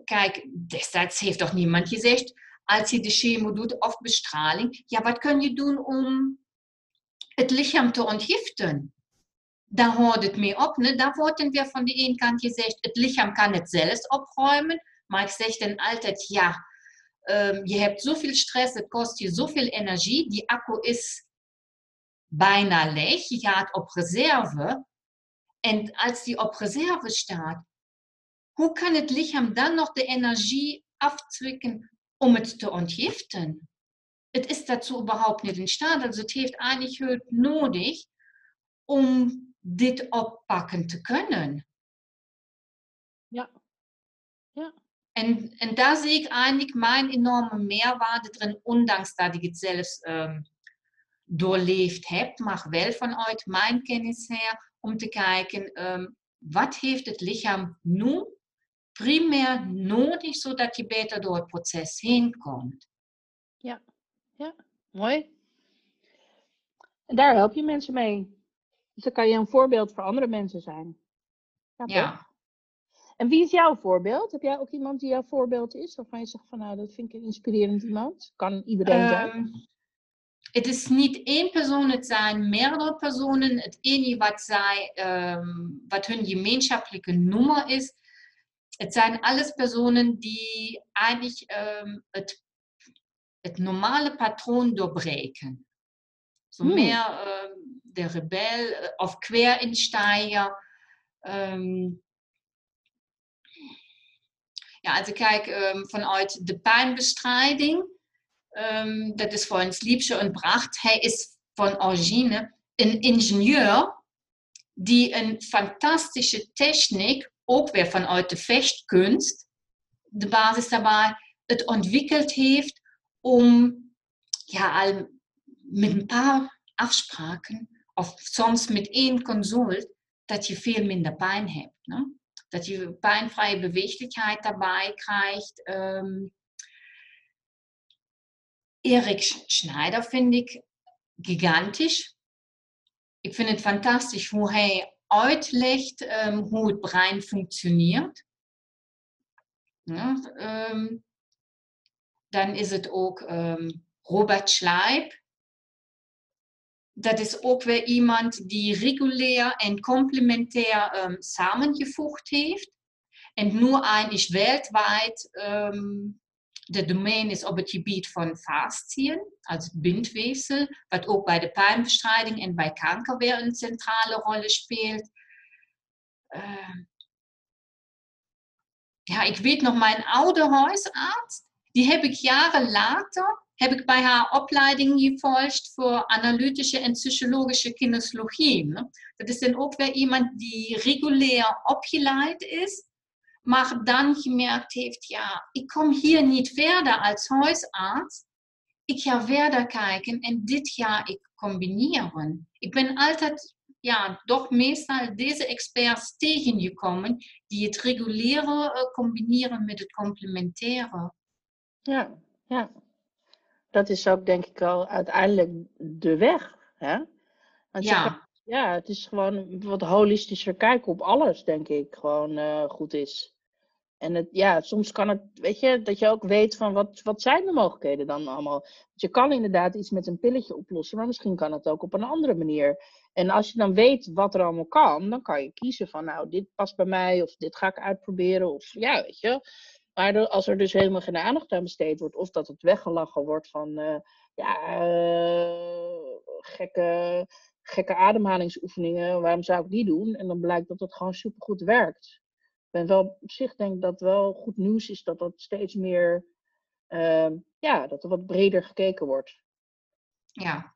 Kijk, destijds heeft toch niemand gezegd, als je de chemo doet of bestraling, ja, wat kun je doen om het lichaam te ontgiften? Daar hoort het mee op. Ne? Daar wordt dan weer van de ene kant gezegd, het lichaam kan het zelfs opruimen. Maar ik zeg dan altijd, ja, um, je hebt zoveel stress, het kost je zoveel energie. Die accu is bijna leeg. Je gaat op reserve. En als die op reserve staat, hoe kan het lichaam dan nog de energie afzwikken om het te ontgiften? Het is dazu überhaupt niet in staat. Also het heeft eigenlijk hulp nodig om dit oppakken te kunnen. Ja. Ja. En, en daar zie ik eigenlijk mijn enorme meerwaarde drin, ondanks dat ik het zelfs um, doorleefd heb, maar wel vanuit mijn kennis her, om te kijken, um, wat heeft het lichaam nu primair nodig, zodat je beter door het proces heen komt. Ja, ja, mooi. En daar help je mensen mee. Dus dan kan je een voorbeeld voor andere mensen zijn. Ja, ja. En wie is jouw voorbeeld? Heb jij ook iemand die jouw voorbeeld is? Waarvan je zegt van nou, dat vind ik een inspirerend iemand? Kan iedereen zijn? Ehm, het is niet één persoon, het zijn meerdere personen. Het enige wat, zij, um, wat hun gemeenschappelijke nummer is, het zijn alles personen die eigenlijk um, het, het normale patroon doorbreken. Zo hmm. meer um, de rebel of querinsteiger. Um, ja, als ik kijk vanuit de pijnbestrijding, um, dat is voor ons Liebsche en Bracht. Hij is van origine een ingenieur die een fantastische techniek, ook weer vanuit de vechtkunst, de basis daarbij, het ontwikkeld heeft om ja, al met een paar afspraken of soms met één consult, dat je veel minder pijn hebt. Ne? Dat je pijnvrije beweeglijkheid daarbij krijgt. Um, Erik Schneider finde ich gigantisch. Ich finde es fantastisch, hoe hij uitlegt um, hoe het brein functioneert. Ja, um, dan is het ook um, Robert Schleib. Dat is ook weer iemand die regulär en complementair um, samengevoegd heeft. En nu eigenlijk wereldwijd um, de domein is op het gebied van fascien, als bindweefsel, wat ook bij de pijnbestrijding en bij kanker weer een centrale rol speelt. Uh, ja, ik weet nog, mijn oude huisarts, die heb ik jaren later, heb ik bij haar opleiding gevolgd voor analytische en psychologische kinesiologie. Dat is dan ook weer iemand die regulier opgeleid is maar dan gemerkt heeft, ja, ik kom hier niet verder als huisarts. Ik ga verder kijken en dit ga ik combineren. Ik ben altijd, ja, toch meestal deze experts tegengekomen die het reguliere uh, combineren met het complementaire. Ja, ja. Dat is ook denk ik al uiteindelijk de weg. Hè? Want ja. ja, het is gewoon wat holistischer kijken op alles, denk ik, gewoon uh, goed is. En het, ja, soms kan het, weet je, dat je ook weet van wat, wat zijn de mogelijkheden dan allemaal. Want je kan inderdaad iets met een pilletje oplossen, maar misschien kan het ook op een andere manier. En als je dan weet wat er allemaal kan, dan kan je kiezen van nou, dit past bij mij of dit ga ik uitproberen. Of ja, weet je. Maar als er dus helemaal geen aandacht aan besteed wordt, of dat het weggelachen wordt van uh, ja, uh, gekke, gekke ademhalingsoefeningen, waarom zou ik die doen? En dan blijkt dat het gewoon supergoed werkt ben wel op zich denk dat wel goed nieuws is dat dat steeds meer, uh, ja, dat er wat breder gekeken wordt. Ja.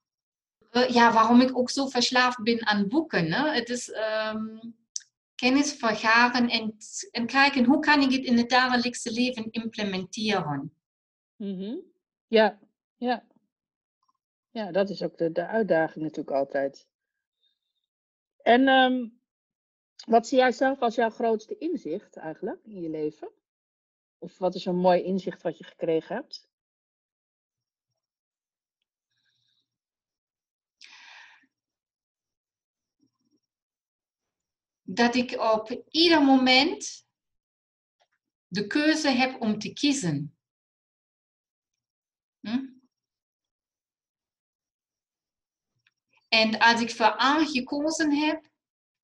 Uh, ja, waarom ik ook zo verslaafd ben aan boeken. Hè? Het is um, kennis vergaren en, en kijken hoe kan ik het in het dagelijkse leven implementeren. Mm -hmm. Ja, ja. Ja, dat is ook de, de uitdaging natuurlijk altijd. En um, wat zie jij zelf als jouw grootste inzicht eigenlijk in je leven? Of wat is een mooi inzicht wat je gekregen hebt? Dat ik op ieder moment de keuze heb om te kiezen. Hm? En als ik voor A gekozen heb,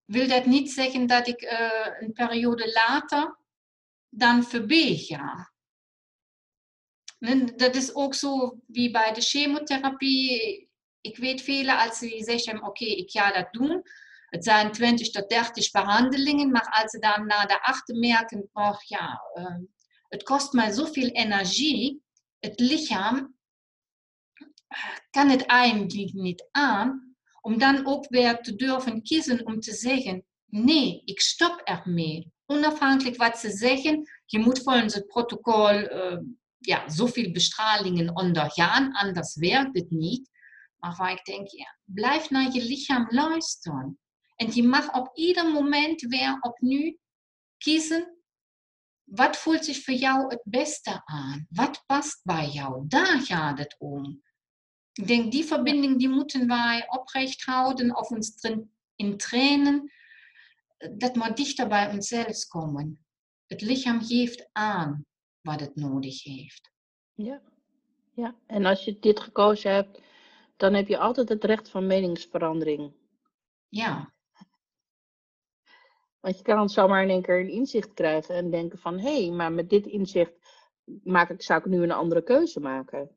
wil dat niet zeggen dat ik uh, een periode later dan voorbij ga. Dat is ook zo wie bij de chemotherapie. Ik weet velen als ze zeggen, oké, okay, ik ga dat doen. Het zijn 20 tot 30 behandelingen, maar als ze dan na de achter merken, oh ja, uh, het kost mij zoveel energie, het lichaam kan het eigenlijk niet aan om dan ook weer te durven kiezen om te zeggen, nee, ik stop ermee. Onafhankelijk wat ze zeggen, je moet volgens het protocol uh, ja, zoveel bestralingen ondergaan, anders werkt het niet. Maar waar ik denk, ja, blijf naar je lichaam luisteren. En je mag op ieder moment weer opnieuw kiezen, wat voelt zich voor jou het beste aan? Wat past bij jou? Daar gaat het om. Ik denk, die verbinding die moeten wij oprecht houden of ons in trainen. Dat moet dichter bij onszelf komen. Het lichaam geeft aan wat het nodig heeft. Ja, ja. en als je dit gekozen hebt, dan heb je altijd het recht van meningsverandering. Ja, Want je kan zomaar in één keer een inzicht krijgen en denken van... hé, hey, maar met dit inzicht maak ik, zou ik nu een andere keuze maken.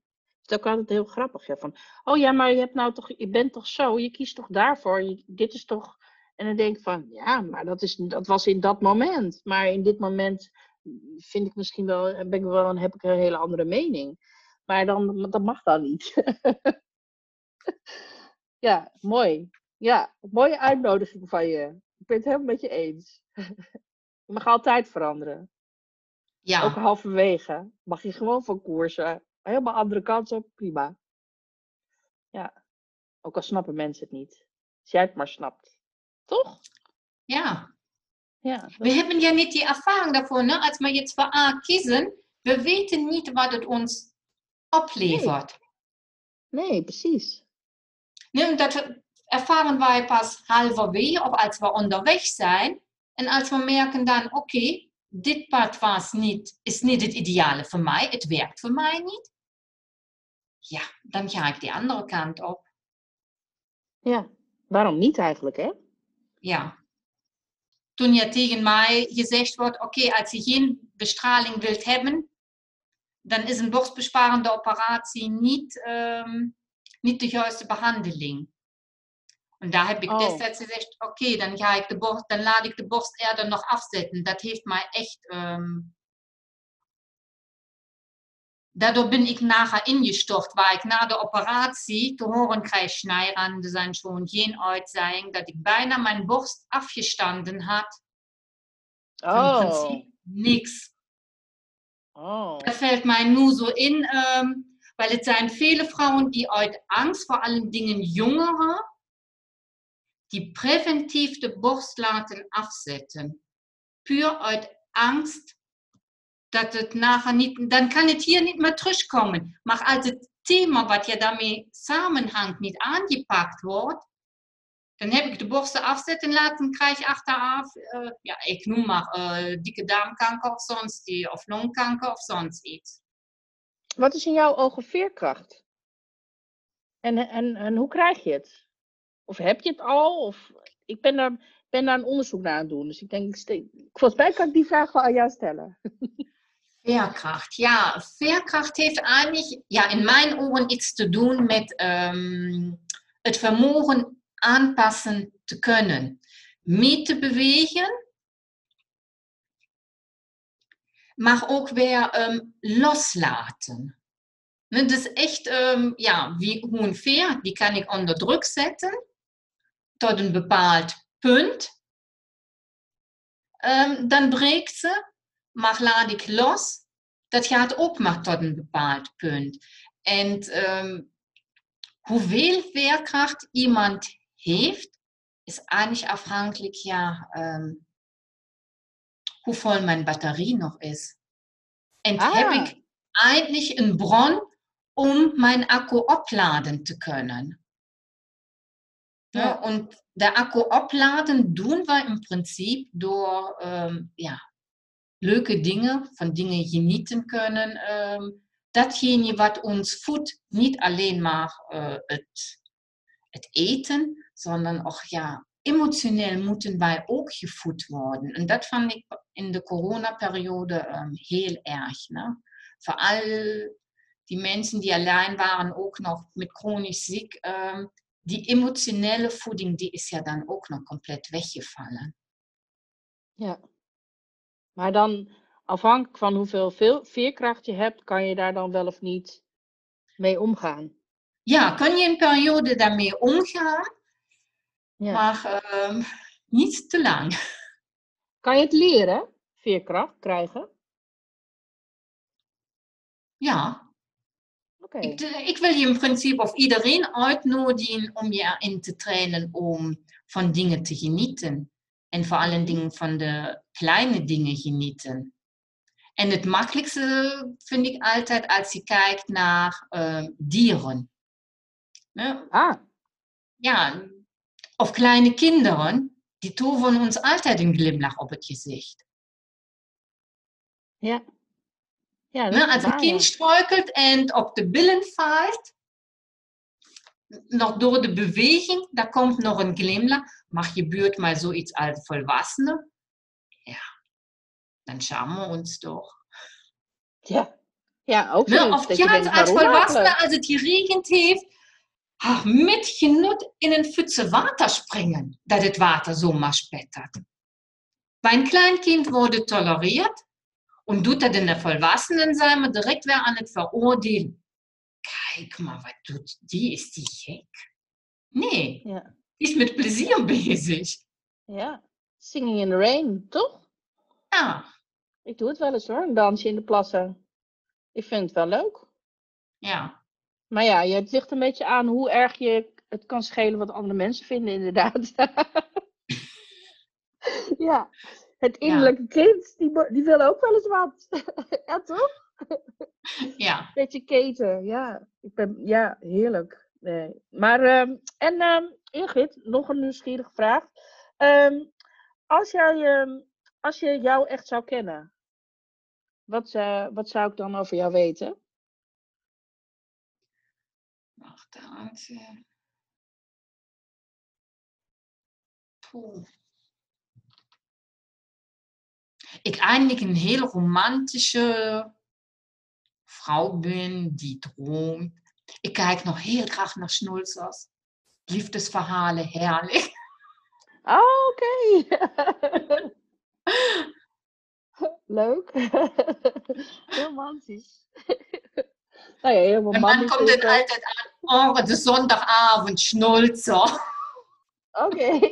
Het is ook altijd heel grappig. Ja, van, oh ja, maar je, hebt nou toch, je bent toch zo, je kiest toch daarvoor. Je, dit is toch... En dan denk ik van, ja, maar dat, is, dat was in dat moment. Maar in dit moment vind ik misschien wel, ben ik wel, heb ik een hele andere mening. Maar dan, dat mag dan niet. ja, mooi. Ja, mooie uitnodiging van je. Ik ben het helemaal met je eens. je mag altijd veranderen. ja. Ook halverwege. Mag je gewoon van koersen. Helemaal andere kant op, prima. Ja. Ook al snappen mensen het niet. Als jij het maar snapt. Toch? ja. Ja. dat- We hebben ja nicht die Erfahrung davon, ne? als wir jetzt für A kiezen, wir weten nicht, was es uns oplevert. Nee, precies. Ne? Und das erfahren wir pas halverwege of als wir unterwegs zijn. En als wir merken dann, okay, dit pad was niet, is niet het ideale voor mij, het werkt voor mij niet. Ja, dan ga ik die andere kant op. Ja. Waarom niet eigenlijk, hè? Ja. Toen ja tegen mij gezegd wordt, oké, als je geen bestraling wilt hebben, dan is een borstbesparende operatie niet, ehm, niet de juiste behandeling. En daar heb ik Oh. destijds gezegd, oké, dan, ga ik de borst, dan laat ik de borst eerder nog afzetten. Dat heeft mij echt... ehm, Daardoor ben ik nachher ingestort, waar ik na de operatie te horen krijg, snijranden zijn schon geen uitzaaiing, dat ik bijna mijn borst afgestanden had. Im Oh. Prinzip niks. Oh. Dat fällt mij nu zo in, ähm, weil es zijn viele Frauen, die uit Angst, vor allen Dingen jongeren, die preventief de borst laten afzetten. Puur uit Angst dat het niet, dan kan het hier niet meer terugkomen. Maar als het thema wat je daarmee samenhangt niet aangepakt wordt, dan heb ik de borsten afzetten laten, krijg achteraf, eh, ja, ik noem maar dikke darmkanker of sonst die, of longkanker of sonst iets. Wat is in jouw ogen veerkracht? En, en, en hoe krijg je het? Of heb je het al? Of, ik ben daar, ben daar een onderzoek naar aan het doen. Dus ik denk, ik volgens mij kan ik die vraag wel aan jou stellen. Veerkracht, ja. Veerkracht heeft eigenlijk ja, in mijn oren iets te doen met ehm, het vermogen aanpassen te kunnen. Mee te bewegen, maar ook weer ehm, loslaten. Ne, Dus echt, ehm, ja, wie, hoe een veer, die kan ik onder druk zetten tot een bepaald punt. Ehm, dan breekt ze, maar laat ik los. Dat gaat ook maar tot een bepaald punt. En ehm, hoeveel veerkracht iemand heeft, is eigenlijk afhankelijk ja, ehm, hoe vol mijn batterie nog is. En Ah. heb ik eigenlijk een bron om mijn accu opladen te kunnen. Ja. Ja. Und de accu opladen doen we in principe door ehm, ja, leuke dingen, van dingen genieten kunnen. ehm, datgene wat ons voedt, niet alleen maar eh, het, het eten, sondern ook ja, emotioneel moeten wij ook gevoed worden. En dat vond ik in de coronaperiode ehm, heel erg. Ne? Vooral die mensen die alleen waren, ook nog met chronisch ziek. ehm, die emotionele voeding die is ja dan ook nog compleet weggevallen. Ja. Maar dan, afhankelijk van hoeveel veel veerkracht je hebt, kan je daar dan wel of niet mee omgaan. Ja, kun je een periode daarmee omgaan, Ja. maar ehm, niet te lang. Kan je het leren, veerkracht krijgen? Ja, Oké. ik, ik wil je in principe of iedereen uitnodigen om je erin te trainen om van dingen te genieten. En voor allen dingen van de kleine dingen genieten. En het makkelijkste vind ik altijd als je kijkt naar ehm, dieren. Ne? Ah, ja, of kleine kinderen, die toveren ons altijd een glimlach op het gezicht. ja. Ja, Ne? Als een kind struikelt en op de billen valt, nog door de beweging, daar komt nog een glimlach. Maar gebeurt mal zoiets als Volwassene, ja, dan schamen we ons toch. Ja, ja ook Ne, zoiets oft dat je ja, denkt, als waarom Volwassene, eigenlijk? als het geregend heeft, ach, met genot in een futse water springen, dat het water zomaar spettert. Bij een klein kind wordt het tolereerd und doet dat in de Volwassenen zijn we direct weer aan het veroordelen. Kijk maar, wat doet die? Is die gek? Nee, Ja. die is met plezier bezig. ja, singing in the rain, toch? Ja, Ik doe het wel eens hoor, een dansje in de plassen. Ik vind het wel leuk. ja, Maar ja, je- het ligt een beetje aan hoe erg je het kan schelen wat andere mensen vinden, inderdaad. ja, het innerlijke kind, die, die wil ook wel eens wat. ja, toch? ja. Beetje keten, ja. Ik ben, ja, heerlijk. Nee. Maar, ehm, en ehm, Ingrid, nog een nieuwsgierige vraag. Ehm, als, jij, ehm, als je jou echt zou kennen, wat, wat zou ik dan over jou weten? Uit. eh. Poeh. Ik eigenlijk een heel romantische vrouw ben die droomt. Ik kijk nog heel graag naar Schnulzers. Liefdesverhalen, herrlich. Oh, oké. Leuk. heel romantisch. nou ja, En dan komt het altijd aan, oh, de zondagavond, Schnulzer. Oké.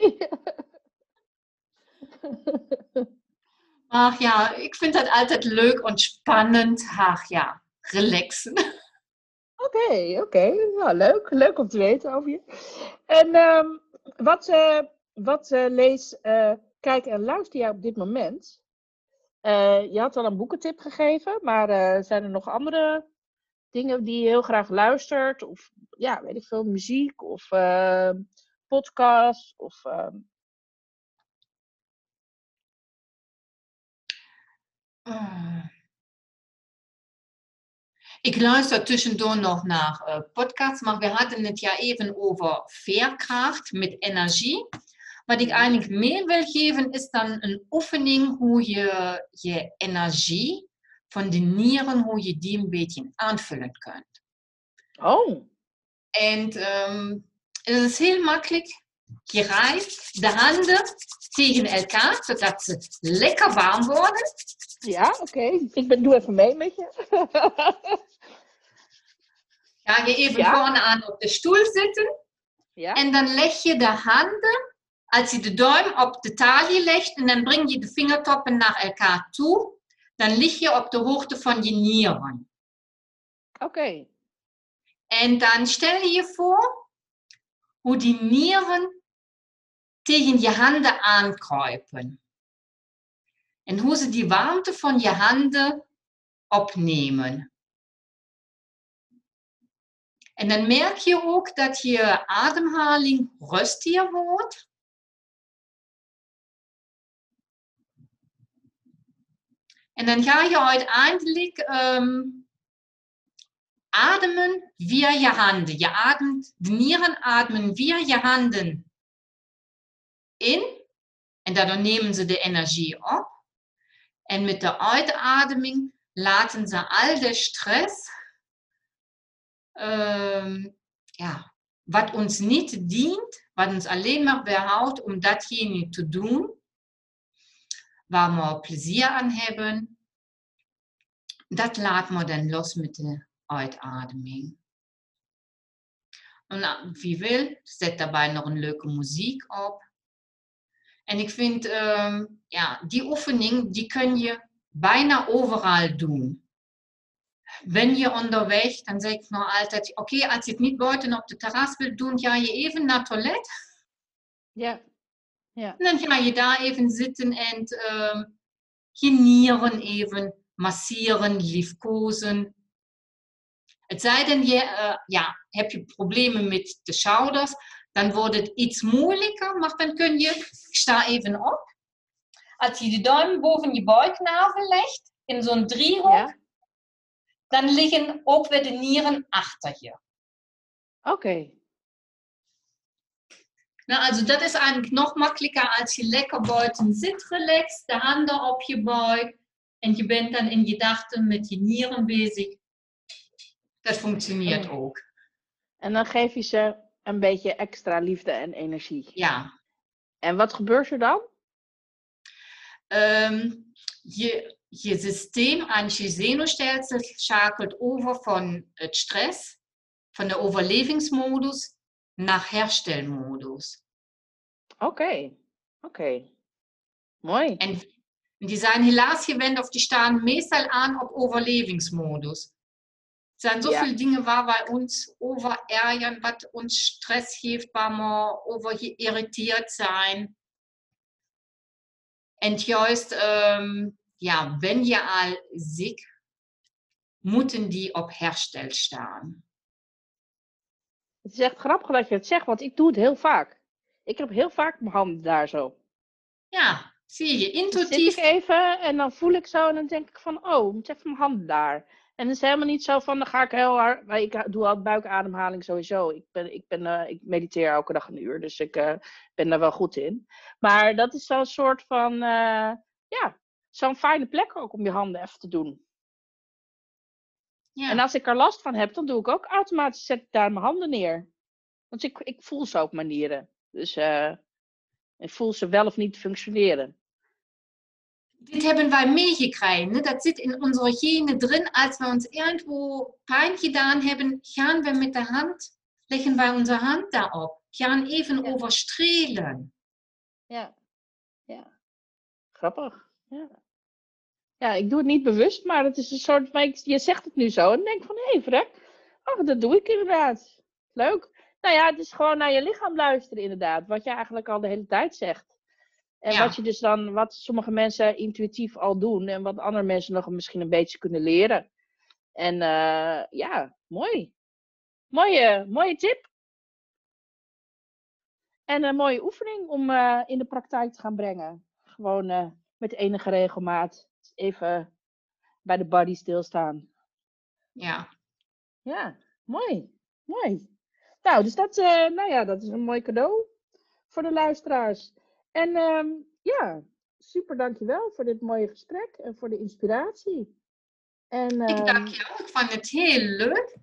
Ach ja, ik vind dat altijd leuk en spannend. Ach ja, relaxen. Oké, oké. Nou, leuk. Leuk om te weten over je. En ehm, wat, eh, wat eh, lees, eh, kijk en luister jij op dit moment? Eh, je had al een boekentip gegeven, maar zijn er nog andere dingen die je heel graag luistert? Of ja, weet ik veel, muziek of podcast? Of, ehm, Ah. Ik luister tussendoor nog naar podcasts, maar we hadden het ja even over veerkracht met energie. Wat ik eigenlijk mee wil geven is dan een oefening hoe je je energie van de nieren, hoe je die een beetje aanvullen kunt. Oh, En ehm, het is heel makkelijk. Je rijdt de handen tegen elkaar, zodat ze lekker warm worden. ja, oké. Ik ben, doe even mee met je. Ga je even Ja. vorne aan op de stoel zitten. ja? En dan leg je de handen, als je de duim op de taille legt en dan breng je de vingertoppen naar elkaar toe, dan lig je op de hoogte van je nieren. Oké. En dan stel je je voor hoe die nieren tegen je handen aankruipen. En hoe ze die warmte van je handen opnemen. En dan merk je ook dat je ademhaling rustiger wordt. En dan ga je uiteindelijk ehm, ademen via je handen. Je ademt, de nieren ademen via je handen in. En daardoor nemen ze de energie op. En met de uitademing laten ze al de stress, ehm, ja, wat ons niet dient, wat ons alleen maar weerhoudt om datgene te doen waar we plezier aan hebben, dat laat we dan los met de uitademing. En nou, wie wil, zet daarbij nog een leuke muziek op. En ik vind, ehm, ja, die oefening, die kun je bijna overal doen. Ben je onderweg, dan zeg ik nog altijd, oké, als je het niet buiten op de terras wilt doen, ga je even naar het. Ja. Ja. En dan ga je daar even zitten en ehm, je nieren even masseren, liefkozen. Het zij denn je, eh, ja, heb je problemen met de schouders, dan wordt het iets moeilijker, maar dan kun je, ik sta even op. Als je de duim boven je buiknavel legt, in zo'n driehoek, Ja. dan liggen ook weer de nieren achter je. Oké. Nou, also dat is eigenlijk nog makkelijker als je lekker buiten zit, relaxed, de handen op je buik en je bent dan in gedachten met je nieren bezig. Dat functioneert Ja. ook. En dan geef je ze een beetje extra liefde en energie. Ja. En wat gebeurt er dan? Ehm, je, je systeem aan je zenuwstelsel schakelt over van het stress, van de overlevingsmodus, naar herstelmodus. Oké, oké. Mooi. En die zijn helaas gewend of die staan meestal aan op overlevingsmodus. Er zijn zoveel Ja. dingen waar wij ons over ärgern, wat ons stress geeft, waar we over geïrriteerd zijn. En juist, ehm, ja, wenn je al ziek, moeten die op herstel staan. Het is echt grappig dat je het zegt, want ik doe het heel vaak. Ik heb heel vaak mijn handen daar zo. Ja, zie je, Dan zit intuïtief. ik even en dan voel ik zo en dan denk ik van, oh, ik moet even mijn handen daar. En het is helemaal niet zo van, dan ga ik heel hard, maar ik doe al buikademhaling sowieso. Ik, ben, ik, ben, eh, ik mediteer elke dag een uur, dus ik eh, ben daar wel goed in. Maar dat is zo'n soort van, eh, ja, zo'n fijne plek ook om je handen even te doen. Ja. En als ik er last van heb, dan doe ik ook automatisch, zet ik daar mijn handen neer. Want ik, ik voel ze op manieren. Dus eh, ik voel ze wel of niet functioneren. Dit hebben wij meegekregen. Ne? Dat zit in onze genen drin. Als we ons irgendwo pijn gedaan hebben, gaan we met de hand, leggen wij onze hand daarop. Gaan even Ja. overstrelen. Ja. Ja. Grappig. Ja. Ja, ik doe het niet bewust, maar het is een soort van, je zegt het nu zo en denk van, hé hey, Vrek, oh, dat doe ik inderdaad. Leuk. Nou ja, het is gewoon naar je lichaam luisteren inderdaad, wat je eigenlijk al de hele tijd zegt. En Ja. wat je dus dan, wat sommige mensen intuïtief al doen en wat andere mensen nog misschien een beetje kunnen leren. En eh, ja, mooi. Mooie, mooie tip. En een mooie oefening om eh, in de praktijk te gaan brengen. Gewoon eh, met enige regelmaat even bij de body stilstaan. Ja. Ja, mooi. Mooi. Nou, dus dat, eh, nou ja, dat is een mooi cadeau voor de luisteraars. En ehm, ja, super dankjewel voor dit mooie gesprek en voor de inspiratie. En, Ik ehm, dank jou. Ik vond het heel leuk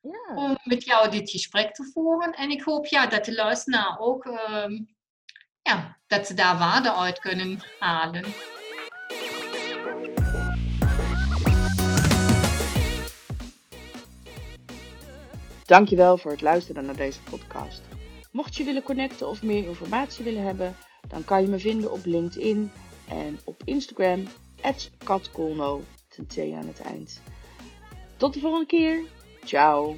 Ja, om met jou dit gesprek te voeren. En ik hoop ja, dat de luisteraar ook, ehm, ja, dat ze daar waarde uit kunnen halen. Dankjewel voor het luisteren naar deze podcast. Mocht je willen connecten of meer informatie willen hebben, dan kan je me vinden op LinkedIn en op Instagram, katkolno, aan het eind. Tot de volgende keer. Ciao.